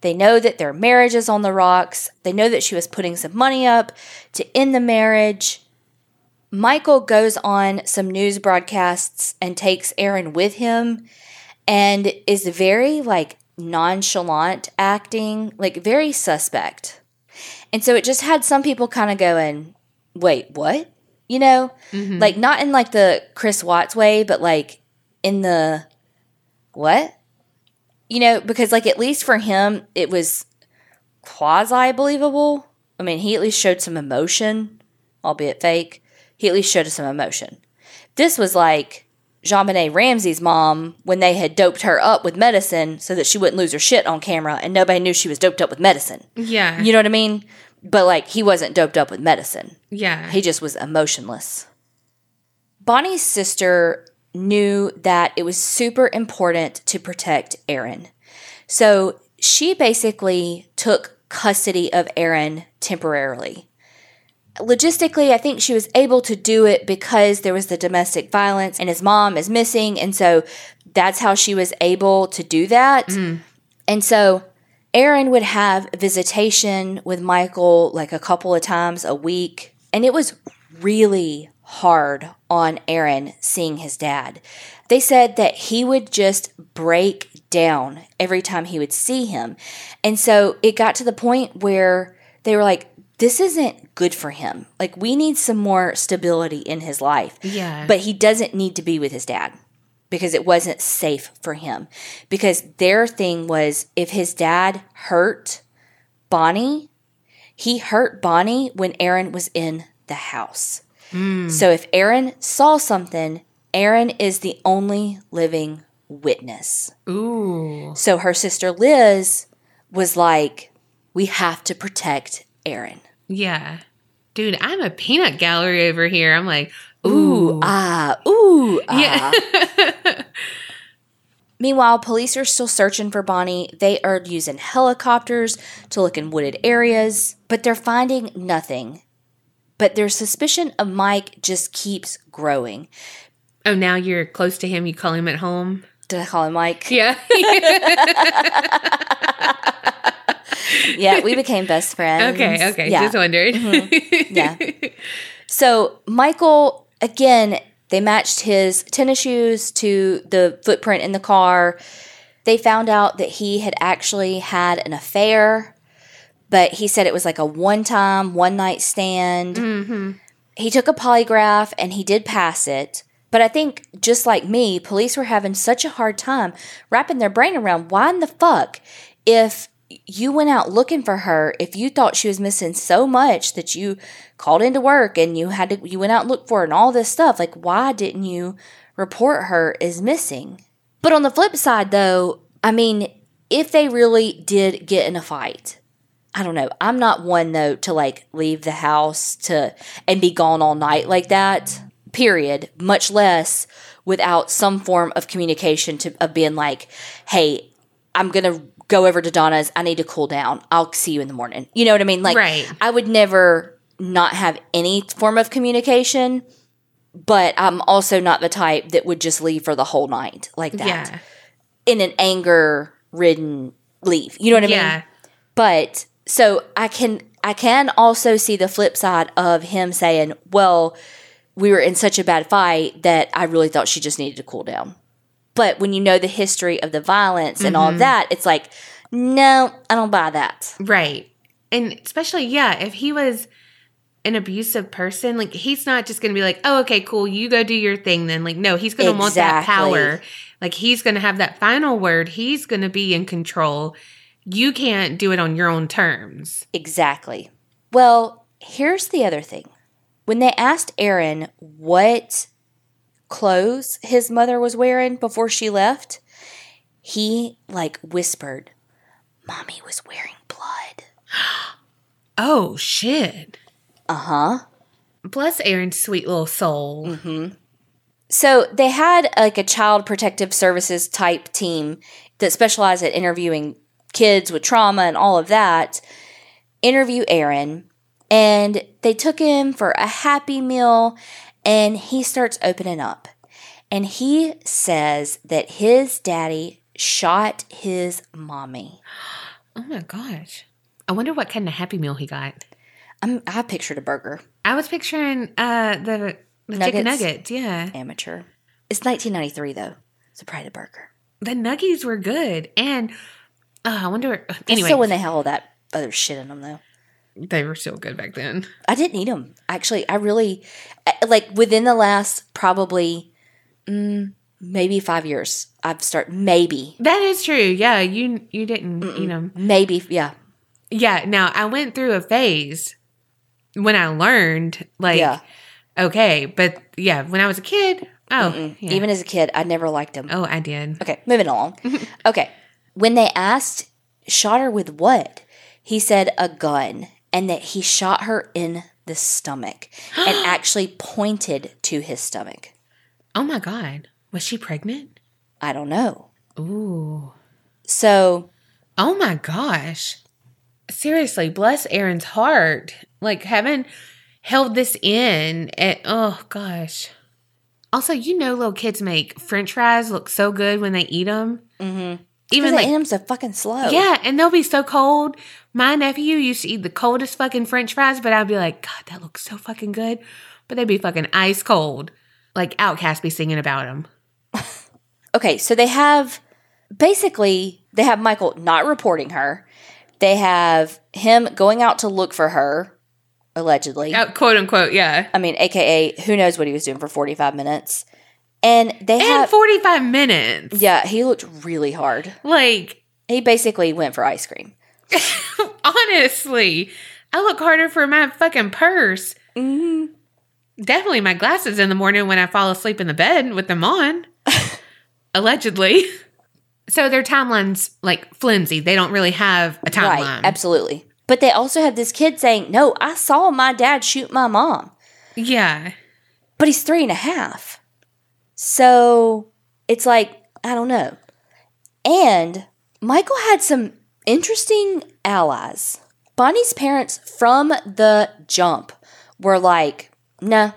They know that their marriage is on the rocks. They know that she was putting some money up to end the marriage. Michael goes on some news broadcasts and takes Aaron with him and is very like nonchalant acting, like very suspect. And so it just had some people kind of going, wait, what? You know, mm-hmm. like not in like the Chris Watts way, but like in the what? You know, because like at least for him, it was quasi believable. I mean, he at least showed some emotion, albeit fake. He at least showed us some emotion. This was like JonBenét Ramsey's mom when they had doped her up with medicine so that she wouldn't lose her shit on camera and nobody knew she was doped up with medicine. Yeah. You know what I mean? But like he wasn't doped up with medicine. Yeah. He just was emotionless. Bonnie's sister knew that it was super important to protect Aaron. So she basically took custody of Aaron temporarily. Logistically, I think she was able to do it because there was the domestic violence and his mom is missing. And so that's how she was able to do that. Mm. And so Aaron would have visitation with Michael like a couple of times a week. And it was really hard on Aaron seeing his dad. They said that he would just break down every time he would see him. And so it got to the point where they were like, this isn't good for him. Like, we need some more stability in his life. Yeah. But he doesn't need to be with his dad because it wasn't safe for him. Because their thing was if his dad hurt Bonnie, he hurt Bonnie when Aaron was in the house. Mm. So if Aaron saw something, Aaron is the only living witness. Ooh. So her sister Liz was like, we have to protect Aaron. Yeah. Dude, I'm a peanut gallery over here. I'm like, ooh, ooh ah, ooh, ah. Yeah. <laughs> Meanwhile, police are still searching for Bonnie. They are using helicopters to look in wooded areas, but they're finding nothing. But their suspicion of Mike just keeps growing. Oh, now you're close to him. You call him at home? Did I call him Mike? Yeah. <laughs> yeah, we became best friends. Okay, okay. Yeah. Just wondered. Mm-hmm. <laughs> Yeah. So Michael, again, they matched his tennis shoes to the footprint in the car. They found out that he had actually had an affair, but he said it was like a one time, one night stand. Mm-hmm. He took a polygraph and he did pass it. But I think, just like me, police were having such a hard time wrapping their brain around why in the fuck, if you went out looking for her if you thought she was missing so much that you called into work and you had to you went out and looked for her and all this stuff like why didn't you report her as missing but on the flip side though i mean if they really did get in a fight i don't know i'm not one though to like leave the house to and be gone all night like that period much less without some form of communication to of being like hey i'm gonna go over to Donna's. I need to cool down. I'll see you in the morning. You know what I mean? Like, right. I would never not have any form of communication, but I'm also not the type that would just leave for the whole night like that. Yeah. In an anger ridden leave. You know what I yeah. mean? But so I can I can also see the flip side of him saying, "Well, we were in such a bad fight that I really thought she just needed to cool down." But when you know the history of the violence and mm-hmm. all that, it's like, no, I don't buy that. Right. And especially, yeah, if he was an abusive person, like he's not just going to be like, oh, okay, cool, you go do your thing then. Like, no, he's going to exactly. want that power. Like, he's going to have that final word. He's going to be in control. You can't do it on your own terms. Exactly. Well, here's the other thing. When they asked Aaron what clothes his mother was wearing before she left, he like whispered, Mommy was wearing blood. <gasps> Oh shit. Uh huh. Bless Aaron's sweet little soul. Mm-hmm. So they had like a child protective services type team that specialized at interviewing kids with trauma and all of that. Interview Aaron, and they took him for a happy meal, and he starts opening up. And he says that his daddy shot his mommy. Oh my gosh. I wonder what kind of happy meal he got. I'm, I pictured a burger. I was picturing uh the the chicken nuggets, yeah. Amateur. It's 1993 though. So probably a burger. The nuggies were good. And uh, I wonder anyway. Still when they had all that other shit in them though. They were still good back then. I didn't eat them. Actually, I really like within the last probably mm, maybe five years. I've started maybe. That is true. Yeah, you you didn't Mm-mm. you know maybe yeah yeah. Now I went through a phase when I learned like yeah. okay, but yeah, when I was a kid, oh yeah. even as a kid, I never liked them. Oh, I did. Okay, moving along. <laughs> okay, when they asked shot her with what, he said a gun and that he shot her in the stomach and <gasps> actually pointed to his stomach. Oh my God. Was she pregnant? I don't know. Ooh. So. Oh my gosh. Seriously, bless Aaron's heart. Like, having held this in. At, oh gosh. Also, you know, little kids make French fries look so good when they eat them. Mm-hmm. Even like them so fucking slow. Yeah, and they'll be so cold. My nephew used to eat the coldest fucking French fries, but I'd be like, God, that looks so fucking good. But they'd be fucking ice cold. Like OutKast be singing about them. <laughs> okay, so they have basically they have Michael not reporting her. They have him going out to look for her, allegedly. Uh, quote unquote, yeah. I mean, aka who knows what he was doing for 45 minutes. And they and have 45 minutes. Yeah, he looked really hard. Like he basically went for ice cream. <laughs> Honestly, I look harder for my fucking purse. Mm-hmm. Definitely my glasses in the morning when I fall asleep in the bed with them on. <laughs> Allegedly. So their timeline's like flimsy. They don't really have a timeline. Right, absolutely. But they also have this kid saying, No, I saw my dad shoot my mom. Yeah. But he's three and a half. So it's like, I don't know. And Michael had some interesting allies. Bonnie's parents from the jump were like, nah,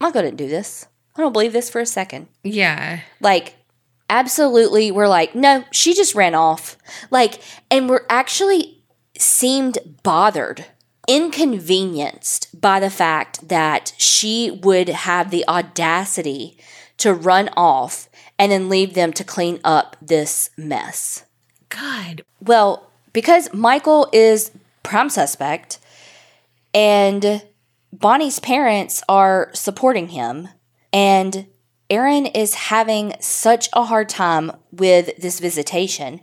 Michael didn't do this. I don't believe this for a second. Yeah. Like, absolutely, we're like, no, she just ran off. Like, and we're actually seemed bothered, inconvenienced by the fact that she would have the audacity to run off and then leave them to clean up this mess. God. Well, because Michael is prime suspect and Bonnie's parents are supporting him and Aaron is having such a hard time with this visitation.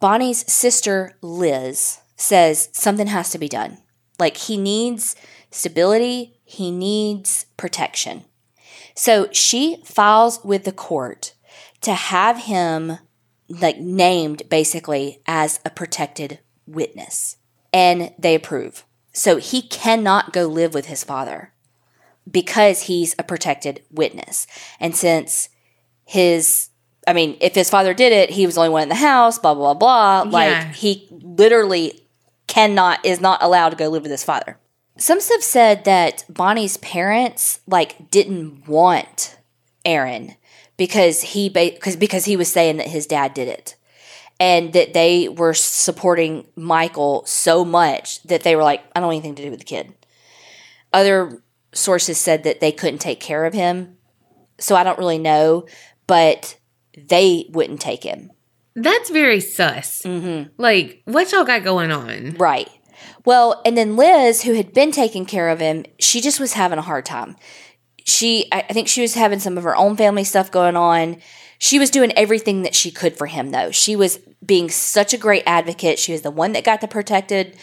Bonnie's sister Liz says something has to be done. Like he needs stability, he needs protection. So she files with the court to have him like named basically as a protected witness and they approve. So he cannot go live with his father because he's a protected witness. And since his I mean, if his father did it, he was the only one in the house, blah blah blah. Yeah. Like he literally cannot is not allowed to go live with his father. Some stuff said that Bonnie's parents like didn't want Aaron because he because because he was saying that his dad did it and that they were supporting Michael so much that they were like I don't want anything to do with the kid. Other sources said that they couldn't take care of him. So I don't really know, but they wouldn't take him. That's very sus. Mm-hmm. Like, what y'all got going on? Right. Well, and then Liz, who had been taking care of him, she just was having a hard time. She, I think she was having some of her own family stuff going on. She was doing everything that she could for him, though. She was being such a great advocate. She was the one that got the protected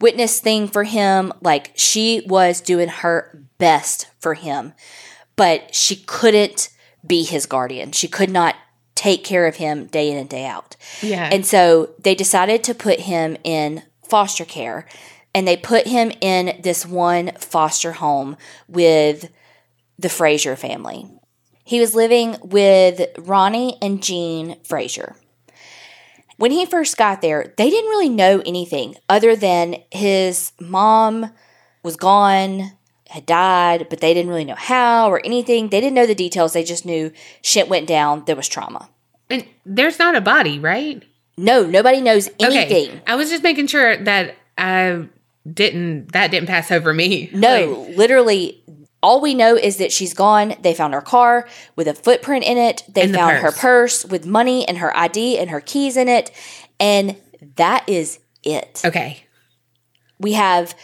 witness thing for him. Like, she was doing her best for him, but she couldn't be his guardian. She could not take care of him day in and day out. Yeah. And so they decided to put him in foster care and they put him in this one foster home with the Fraser family. He was living with Ronnie and Jean Fraser. When he first got there, they didn't really know anything other than his mom was gone, had died, but they didn't really know how or anything. They didn't know the details. They just knew shit went down. There was trauma. and there's not a body, right? No, nobody knows anything. Okay. I was just making sure that I didn't that didn't pass over me. No, Like, literally, all we know is that she's gone. They found her car with a footprint in it. They And the found her purse. purse with money and her ID and her keys in it. And that is it. okay. We have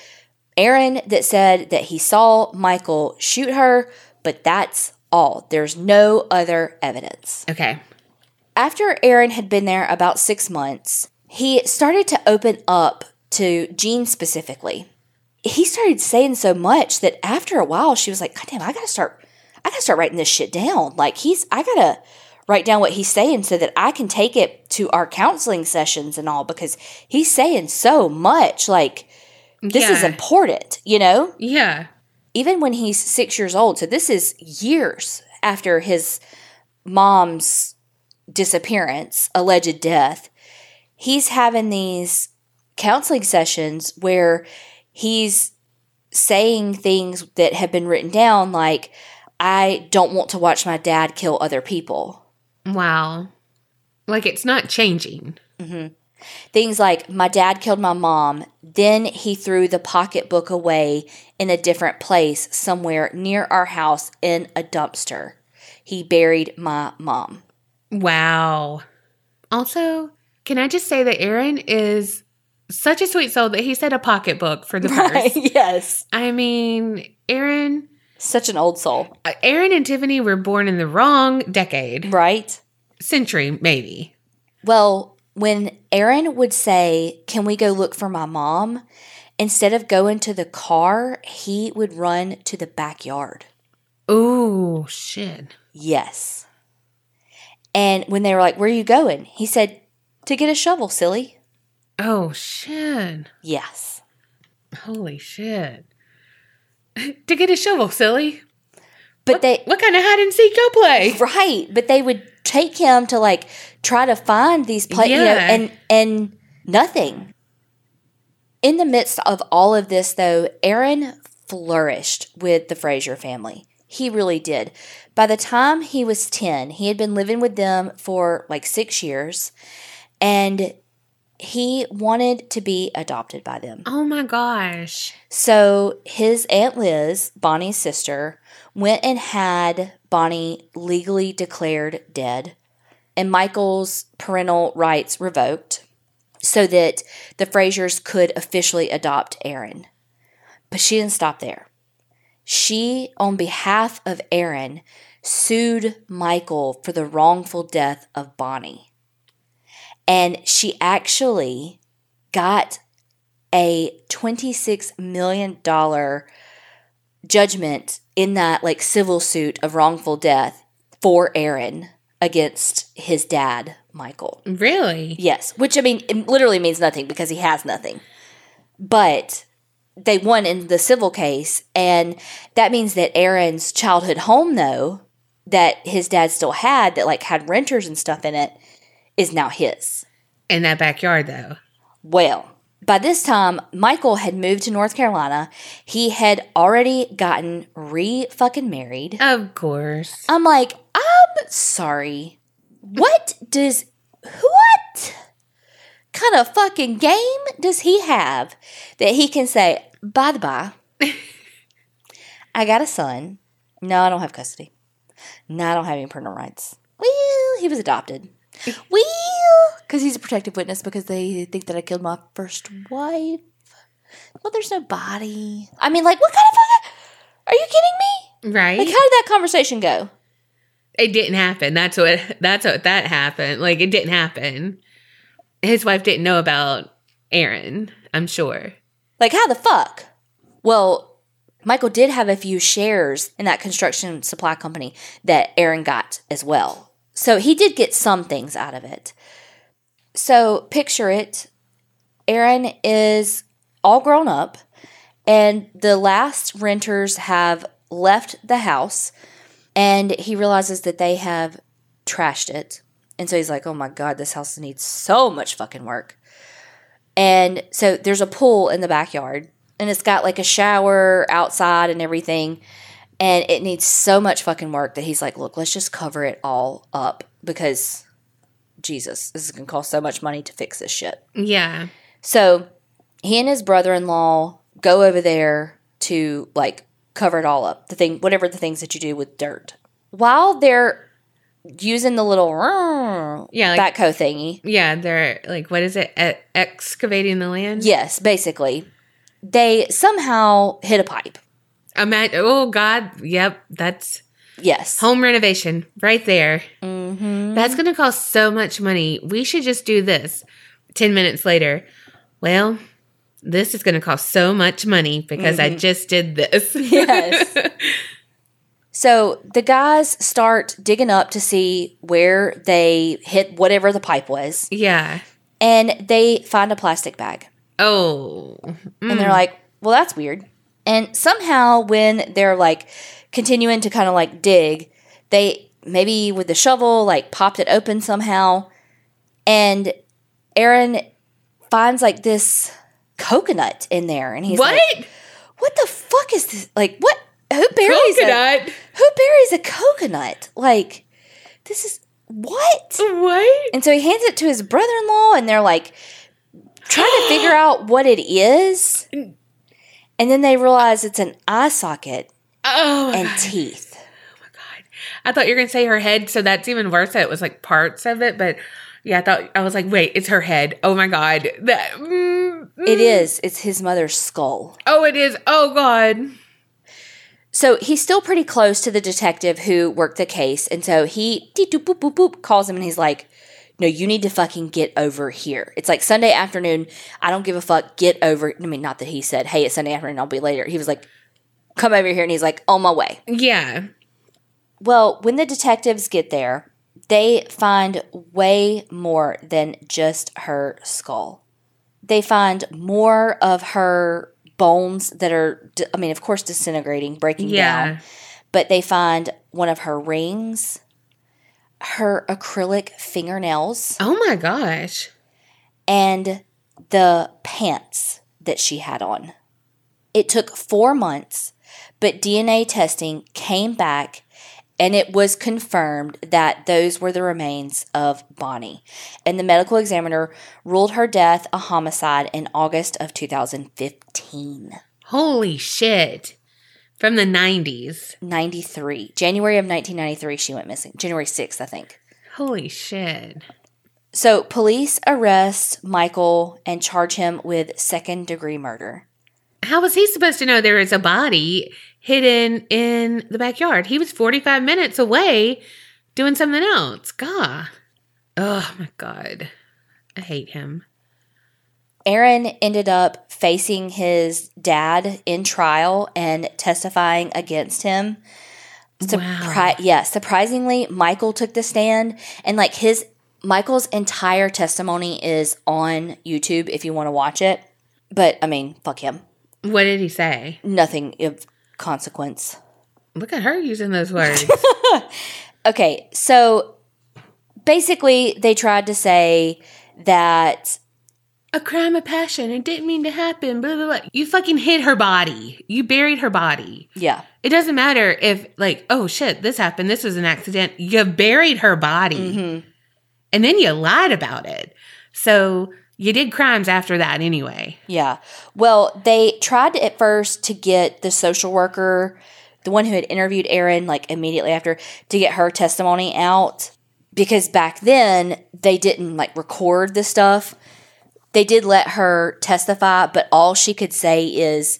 Aaron that said that he saw Michael shoot her, but that's all. There's no other evidence. Okay. After Aaron had been there about six months, he started to open up to Jean specifically. He started saying so much that after a while, she was like, God damn, I gotta start, I gotta start writing this shit down. Like, he's, I gotta write down what he's saying so that I can take it to our counseling sessions and all because he's saying so much. Like, this is important, you know? Yeah. even when he's six years old. So this is years after his mom's disappearance, alleged death. He's having these counseling sessions where he's saying things that have been written down, like, I don't want to watch my dad kill other people. Wow. Like it's not changing. Mm-hmm. Things like, my dad killed my mom, then he threw the pocketbook away in a different place somewhere near our house in a dumpster. He buried my mom. Wow. Also, can I just say that Aaron is such a sweet soul that he said a pocketbook for the purse. <laughs> yes. I mean, Aaron, Such an old soul. uh, Aaron and Tiffany were born in the wrong decade, Right? century maybe. Well, when Aaron would say, Can we go look for my mom? Instead of going to the car, he would run to the backyard. Oh shit. Yes. And when they were like, Where are you going? He said, To get a shovel, silly. Oh shit. Yes. Holy shit. <laughs> to get a shovel, silly. But they, What kind of hide and seek go play? <laughs> right, but they would take him to like try to find these places, you know, and, and nothing. In the midst of all of this, though, Aaron flourished with the Fraser family. He really did. By the time he was 10, he had been living with them for like six years, and he wanted to be adopted by them. Oh my gosh. So his Aunt Liz, Bonnie's sister, went and had Bonnie legally declared dead and Michael's parental rights revoked so that the Frasers could officially adopt Aaron. But she didn't stop there. She, on behalf of Aaron, sued Michael for the wrongful death of Bonnie. And she actually got a $26 million judgment in that like civil suit of wrongful death for Aaron against his dad, Michael. Really? Yes, which I mean, it literally means nothing because he has nothing. But they won in the civil case, and that means that Aaron's childhood home, though, that his dad still had, that like had renters and stuff in it, is now his. In that backyard though. Well, by this time, Michael had moved to North Carolina. He had already gotten re fucking married. Of course. I'm like, I'm sorry. What does what kind of fucking game does he have that he can say, by the by, I got a son. No, I don't have custody. No, I don't have any parental rights. Well, he was adopted. Well, because he's a protective witness because they think that I killed my first wife. Well, there's no body. I mean, like, what kind of fucking. Are you kidding me? Right? Like, how did that conversation go? it didn't happen. That's what that's what that happened. Like it didn't happen. His wife didn't know about Aaron, I'm sure. Like, how the fuck? Well, Michael did have a few shares in that construction supply company that Aaron got as well. So he did get some things out of it. So picture it Aaron is all grown up, and the last renters have left the house, and he realizes that they have trashed it. And so he's like, oh my God, this house needs so much fucking work. And so there's a pool in the backyard, and it's got like a shower outside and everything. And it needs so much fucking work that he's like, look, let's just cover it all up because Jesus, this is going to cost so much money to fix this shit. Yeah. So he and his brother in law go over there to like cover it all up. The thing, whatever the things that you do with dirt. While they're using the little Yeah, like- backhoe thingy, Yeah, they're like, what is it? E- excavating the land? yes, basically, they somehow hit a pipe. Ima- oh, God. Yep. That's Yes. home renovation right there. Mm-hmm. That's going to cost so much money. We should just do this. 10 minutes later, well, this is going to cost so much money because I just did this. Yes. <laughs> So the guys start digging up to see where they hit whatever the pipe was, yeah. and they find a plastic bag. Oh. And they're mm. like, well, that's weird. And somehow, when they're like continuing to kind of like dig, they maybe with the shovel like popped it open somehow. And Aaron finds like this coconut in there. And he's What? like, what the fuck is this? Like, what? Who buries a, Coconut? Who buries a coconut? Like, this is what? What? And so he hands it to his brother in law, and they're like trying to figure <gasps> out what it is. And then they realize it's an eye socket Oh, and God. teeth. Oh my God. I thought you were going to say her head, so that's even worse that it was like parts of it. But yeah, I thought, I was like, wait, it's her head. Oh my God. That, mm, mm. It is. It's his mother's skull. Oh, it is. Oh God. So he's still pretty close to the detective who worked the case. And so he boop boop boop calls him and he's like, No, you need to fucking get over here. It's like Sunday afternoon. I don't give a fuck. Get over. I mean, not that he said, Hey, it's Sunday afternoon. I'll be later. He was like, Come over here. And he's like, On my way. Yeah. Well, when the detectives get there, they find way more than just her skull. They find more of her bones that are, I mean, of course, disintegrating, breaking Yeah. down, but they find one of her rings, her acrylic fingernails, Oh my gosh. and the pants that she had on. It took four months, but DNA testing came back and it was confirmed that those were the remains of Bonnie. And the medical examiner ruled her death a homicide in August of 2015. Holy shit. From the 90s. 93. January of 1993, she went missing. January 6th, I think. Holy shit. So, police arrest Michael and charge him with second degree murder. How was he supposed to know there is a body hidden in the backyard? He was 45 minutes away doing something else. God. Oh my God. I hate him. Aaron ended up facing his dad in trial and testifying against him. Wow. Yeah, surprisingly, Michael took the stand and like his Michael's entire testimony is on YouTube if you want to watch it. But I mean, fuck him. What did he say? Nothing of consequence. Look at her using those words. <laughs> <laughs> Okay, so basically they tried to say that a crime of passion. It didn't mean to happen. Blah, blah, blah. You fucking hid her body. You buried her body. yeah, It doesn't matter if, like, oh shit, this happened. This was an accident. You buried her body. Mm-hmm. And then you lied about it. So you did crimes after that anyway. Yeah. Well, they tried at first to get the social worker, the one who had interviewed Aaron, like immediately after, to get her testimony out because back then they didn't like record the stuff. They did let her testify, but all she could say is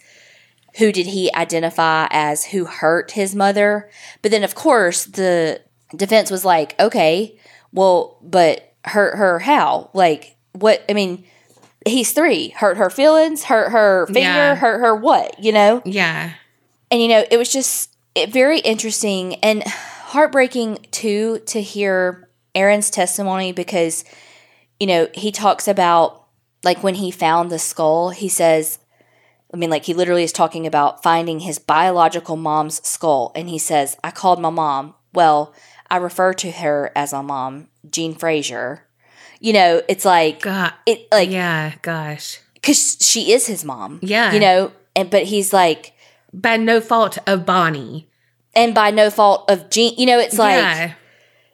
who did he identify as who hurt his mother. But then, of course, the defense was like, okay, well, but hurt her how? Like, what? I mean, he's three. Hurt her feelings, hurt her finger, Yeah. hurt her what, you know? Yeah. And, you know, it was just it, very interesting and heartbreaking too to hear Aaron's testimony because, you know, he talks about like when he found the skull, he says, I mean, like he literally is talking about finding his biological mom's skull. And he says, I called my mom. Well, I refer to her as my mom, Jean Fraser. You know, it's like, God. it like, yeah, gosh. because she is his mom. Yeah. You know, and but he's like, By no fault of Bonnie. and by no fault of Jean, you know, it's like, yeah.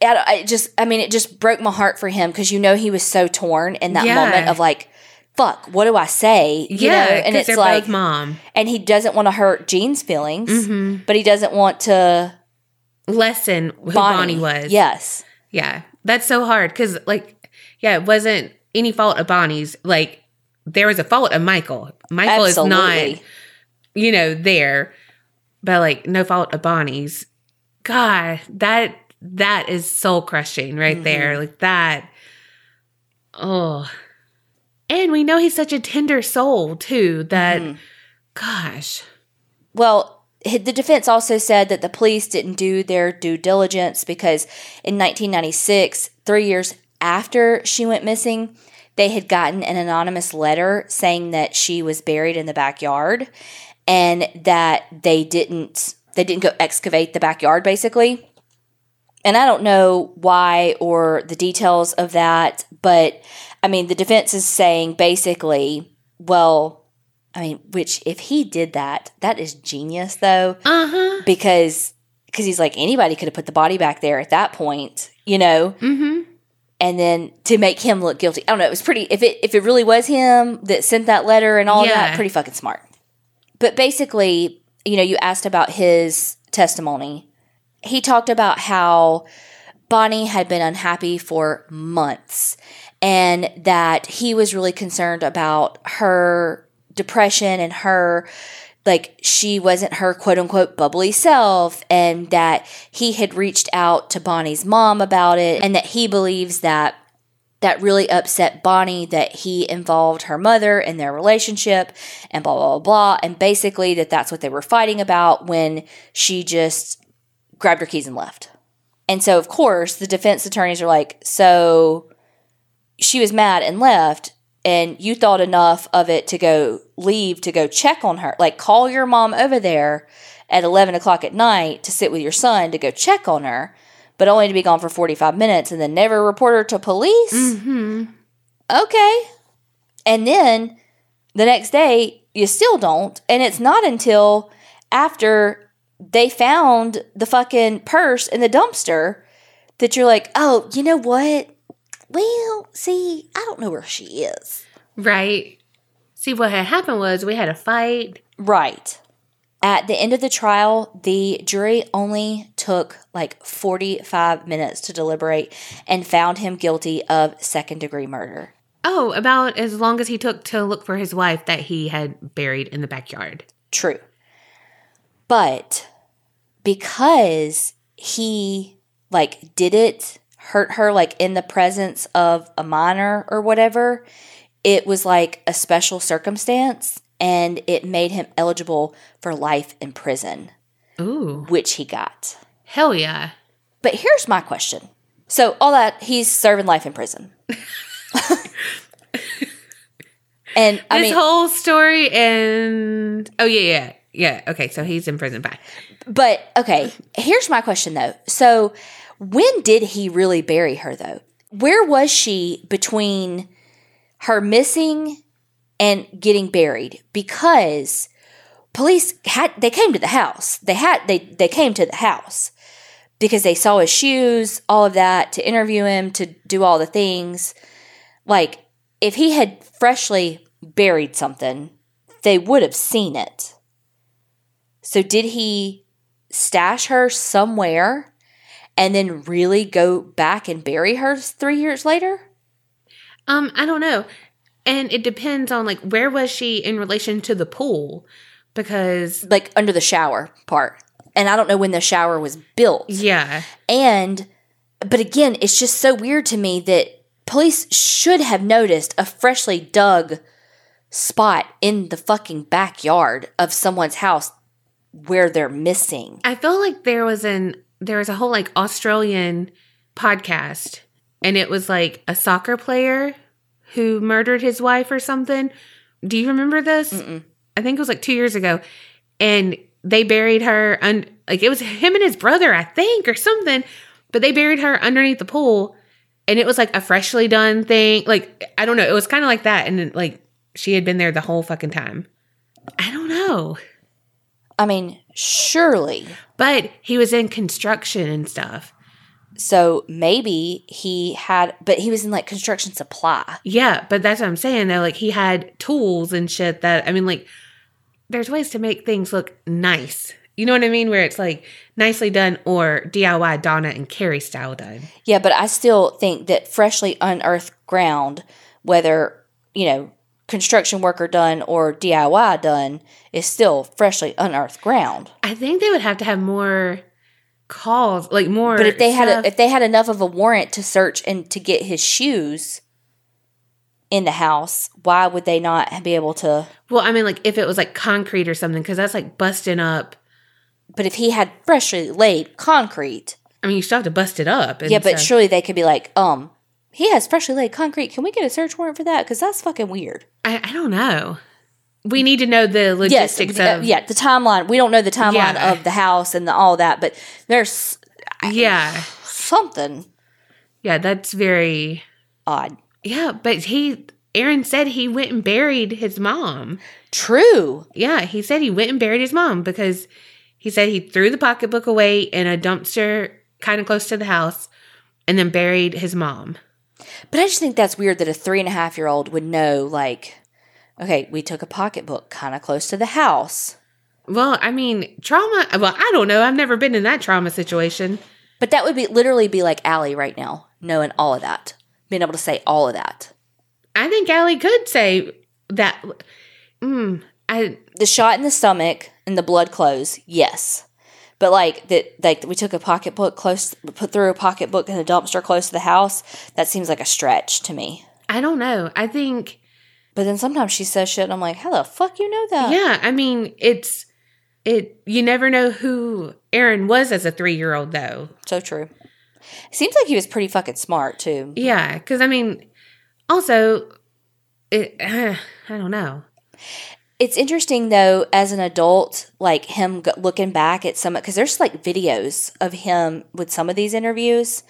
I, I just, I mean, it just broke my heart for him because you know he was so torn in that Yeah. moment of like, fuck, what do I say? You yeah. know, and it's like, mom. and he doesn't want to hurt Jean's feelings, Mm-hmm. but he doesn't want to lessen who Bonnie, Bonnie, was. Yes, Yeah. That's so hard because, like, yeah, it wasn't any fault of Bonnie's. Like, there was a fault of Michael. Michael is not, you know, there, but like, no fault of Bonnie's. God, that that is soul crushing right Mm-hmm. there. Like that. Oh. And we know he's such a tender soul too that Mm-hmm. gosh. Well, the defense also said that the police didn't do their due diligence because in 1996, three years after she went missing, they had gotten an anonymous letter saying that she was buried in the backyard and that they didn't they didn't go excavate the backyard basically. And I don't know why or the details of that, but I mean the defense is saying basically, well, I mean, which if he did that, that is genius though, Uh-huh. because because he's like anybody could have put the body back there at that point, you know, Mm-hmm. And then to make him look guilty. I don't know. It was pretty. If it if it really was him that sent that letter and all Yeah. that, pretty fucking smart. But basically, you know, you asked about his testimony. He talked about how Bonnie had been unhappy for months and that he was really concerned about her depression and her like she wasn't her quote unquote bubbly self and that he had reached out to Bonnie's mom about it and that he believes that that really upset Bonnie that he involved her mother in their relationship and blah blah blah blah and basically that that's what they were fighting about when she just grabbed her keys and left. And so of course the defense attorneys are like so she was mad and left and you thought enough of it to go leave to go check on her. Like call your mom over there at 11 o'clock at night to sit with your son to go check on her but only to be gone for 45 minutes and then never report her to police? Mm-hmm. okay. And then the next day you still don't and it's not until after they found the fucking purse in the dumpster that you're like oh you know what well see i don't know where she is Right. See what had happened was we had a fight. right at the end of the trial the jury only took like 45 minutes to deliberate and found him guilty of second degree murder Oh, about as long as he took to look for his wife that he had buried in the backyard. True. But because he like did it hurt her like in the presence of a minor or whatever, it was like a special circumstance and it made him eligible for life in prison, Ooh. which he got. Hell yeah. But here's my question. So all that he's serving life in prison. <laughs> and I this mean whole story and oh yeah, yeah. Yeah. Okay, so he's in prison. Bye. But okay, here's my question though. So, when did he really bury her though? Where was she between her missing and getting buried? Because police had they came to the house. They had they they came to the house because they saw his shoes, all of that to interview him, to do all the things. Like if he had freshly buried something, they would have seen it. So did he stash her somewhere and then really go back and bury her 3 years later? Um, I don't know. And it depends on like where was she in relation to the pool? Because Like under the shower part. And I don't know when the shower was built. yeah. And but again, it's just so weird to me that police should have noticed a freshly dug spot in the fucking backyard of someone's house where they're missing. I feel like there was an there was a whole like Australian podcast, and it was like a soccer player who murdered his wife or something. Do you remember this? Mm-mm. I think it was like two years ago, and they buried her. Un- like it was him and his brother, I think, or something. But they buried her underneath the pool, and it was like a freshly done thing. Like I don't know, it was kind of like that, and then, like she had been there the whole fucking time. I don't know, I mean, surely. but he was in construction and stuff. So maybe he had, but he was in like construction supply. Yeah, but that's what I'm saying though. Like he had tools and shit that I mean, like there's ways to make things look nice. You know what I mean? Where it's like nicely done or DIY Donna and Kerri style done. Yeah, but I still think that freshly unearthed ground, whether, you know, construction worker done or DIY done, is still freshly unearthed ground. I think they would have to have more calls, like more. But if they had a, if they had enough of a warrant to search and to get his shoes in the house, why would they not be able to? well, I mean, like if it was like concrete or something, because that's like busting up. But if he had freshly laid concrete, I mean, you still have to bust it up. and yeah, but stuff. surely they could be like, um, he has freshly laid concrete. Can we get a search warrant for that? Because that's fucking weird. I, I don't know. We need to know the Yes, logistics uh, of yeah, the timeline. We don't know the timeline Yeah. of the house and the, all that, but there's yeah, something yeah. That's very odd. yeah. But he, Aaron said he went and buried his mom. True. Yeah, he said he went and buried his mom because he said he threw the pocketbook away in a dumpster kind of close to the house and then buried his mom. But I just think that's weird that a three and a half year old would know, like, okay, we took a pocketbook kind of close to the house. Well, I mean, trauma. Well, I don't know. I've never been in that trauma situation. But that would be literally be like Allie right now, knowing all of that, being able to say all of that. I think Allie could say that. Mm, I The shot in the stomach and the blood clothes, yes. But like that, like we took a pocketbook close, put through a pocketbook in a dumpster close to the house. That seems like a stretch to me. I don't know. I think But then sometimes she says shit, and I'm like, how the fuck you know that? yeah. I mean, it's it. You never know who Aaron was as a three year old though. So true. It seems like he was pretty fucking smart too. Yeah, because I mean, also, it. <sighs> I don't know. It's interesting though, as an adult, like him looking back at some, because there's like videos of him with some of these interviews,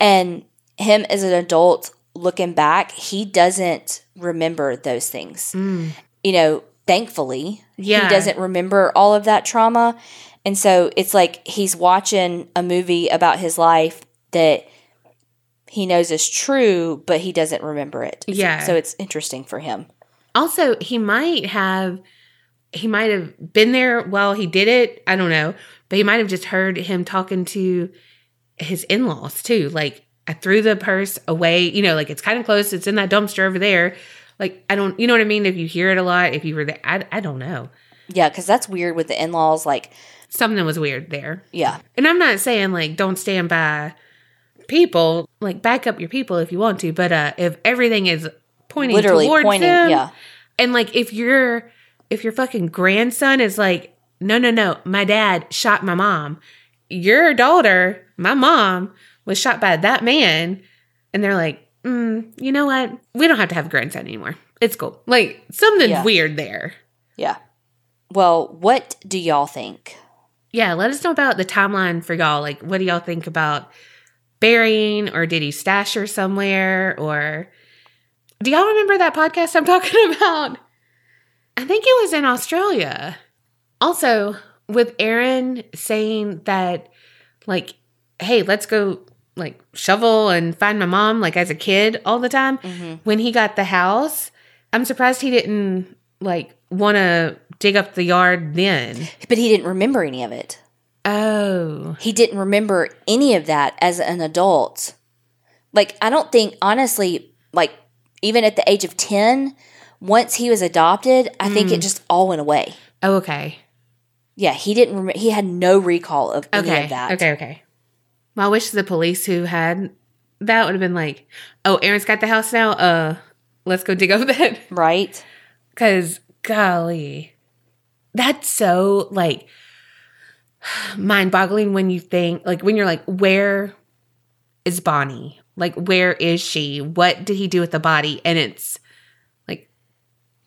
and him as an adult looking back, he doesn't remember those things. Mm. You know, thankfully, Yeah. he doesn't remember all of that trauma. And so it's like he's watching a movie about his life that he knows is true, but he doesn't remember it. Yeah. So it's interesting for him. Also, he might have he might have been there while he did it. I don't know, but he might have just heard him talking to his in laws too. Like, I threw the purse away. You know, like it's kind of close. It's in that dumpster over there. Like, I don't, you know what I mean? If you hear it a lot, if you were there, I, I don't know. Yeah, because that's weird with the in laws. Like, Something was weird there. yeah, And I'm not saying like don't stand by people, like back up your people if you want to, but uh if everything is pointing literally pointing. them, Yeah, and like if your if your fucking grandson is like, no, no, no, my dad shot my mom. Your daughter, my mom, was shot by that man, and they're like, mm, you know what? We don't have to have a grandson anymore. It's cool. Like something's Yeah. weird there. yeah. Well, what do y'all think? Yeah, let us know about the timeline for y'all. Like, what do y'all think about burying, or did he stash her somewhere? Or do y'all remember that podcast I'm <laughs> talking about? I think it was in Australia. Also, with Aaron saying that, like, hey, let's go, like, shovel and find my mom, like, as a kid all the time. Mm-hmm. When he got the house, I'm surprised he didn't, like, want to dig up the yard then. But he didn't remember any of it. Oh. He didn't remember any of that as an adult. Like, I don't think, honestly, like, even at the age of 10, once he was adopted, I think Mm. it just all went away. Oh, okay. Yeah, he didn't, rem- he had no recall of any Okay. of that. Okay, okay. Well, I wish the police who had that would have been like, oh, Aaron's got the house now. Uh, let's go dig up that. <laughs> Right? Because, golly, that's so like, <sighs> mind boggling when you think, like, when you're like, where is Bonnie? Like, where is she? What did he do with the body? And it's like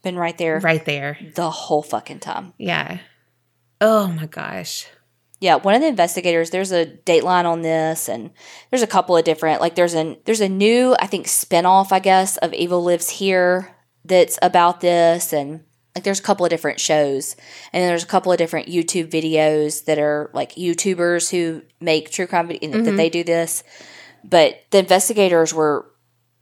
Been right there right there. the whole fucking time. Yeah. Oh my gosh. Yeah, one of the investigators. There's a dateline on this, and there's a couple of different. Like, there's an there's a new, I think, spinoff, I guess, of Evil Lives Here that's about this, and like there's a couple of different shows, and then there's a couple of different YouTube videos that are like YouTubers who make true crime video that mm-hmm. they do this. But the investigators were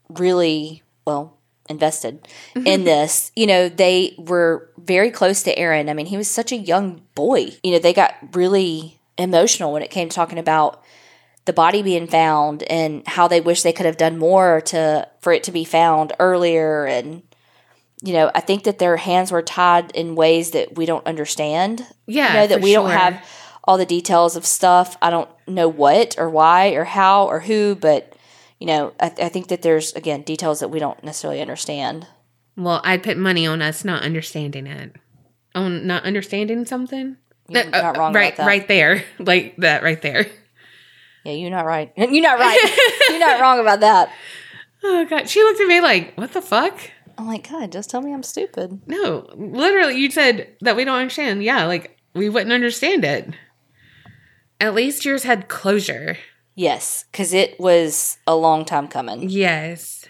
really well invested mm-hmm. in this. You know, they were very close to Aaron. I mean, he was such a young boy. You know, they got really emotional when it came to talking about the body being found and how they wish they could have done more to for it to be found earlier and you know, I think that their hands were tied in ways that we don't understand. Yeah. You know, that we don't have all the details of stuff. I don't know what or why or how or who, but you know, I, I think that there's again details that we don't necessarily understand. Well, I'd put money on us not understanding it. On not understanding something? You're Uh, not wrong right, about that. right there. <laughs> Like that right there. Yeah, you're not right. <laughs> You're not right. <laughs> you're not wrong about that. Oh god. She looked at me like, what the fuck? I'm like, God, just tell me I'm stupid. No. Literally, you said that we don't understand. Yeah, like we wouldn't understand it. At least yours had closure. Yes, because it was a long time coming. Yes.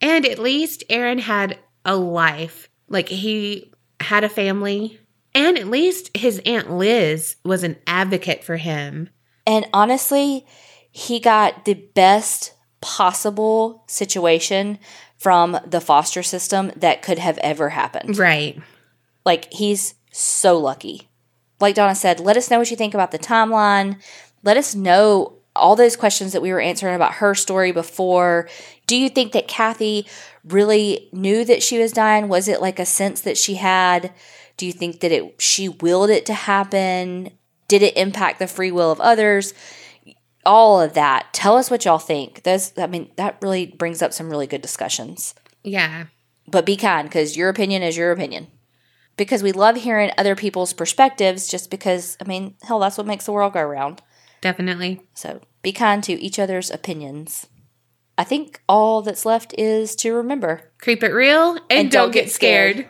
And at least Aaron had a life. Like he had a family. And at least his Aunt Liz was an advocate for him. And honestly, he got the best possible situation from the foster system that could have ever happened. Right. Like, he's so lucky. Like Donna said, let us know what you think about the timeline. Let us know all those questions that we were answering about her story before. Do you think that Kathy really knew that she was dying? Was it like a sense that she had? Do you think that it she willed it to happen? Did it impact the free will of others? All of that. Tell us what y'all think. Those I mean, that really brings up some really good discussions. Yeah. But be kind because your opinion is your opinion. Because we love hearing other people's perspectives just because, I mean, hell, that's what makes the world go round. Definitely. So be kind to each other's opinions. I think all that's left is to remember. Creep it real and, don't, get scared.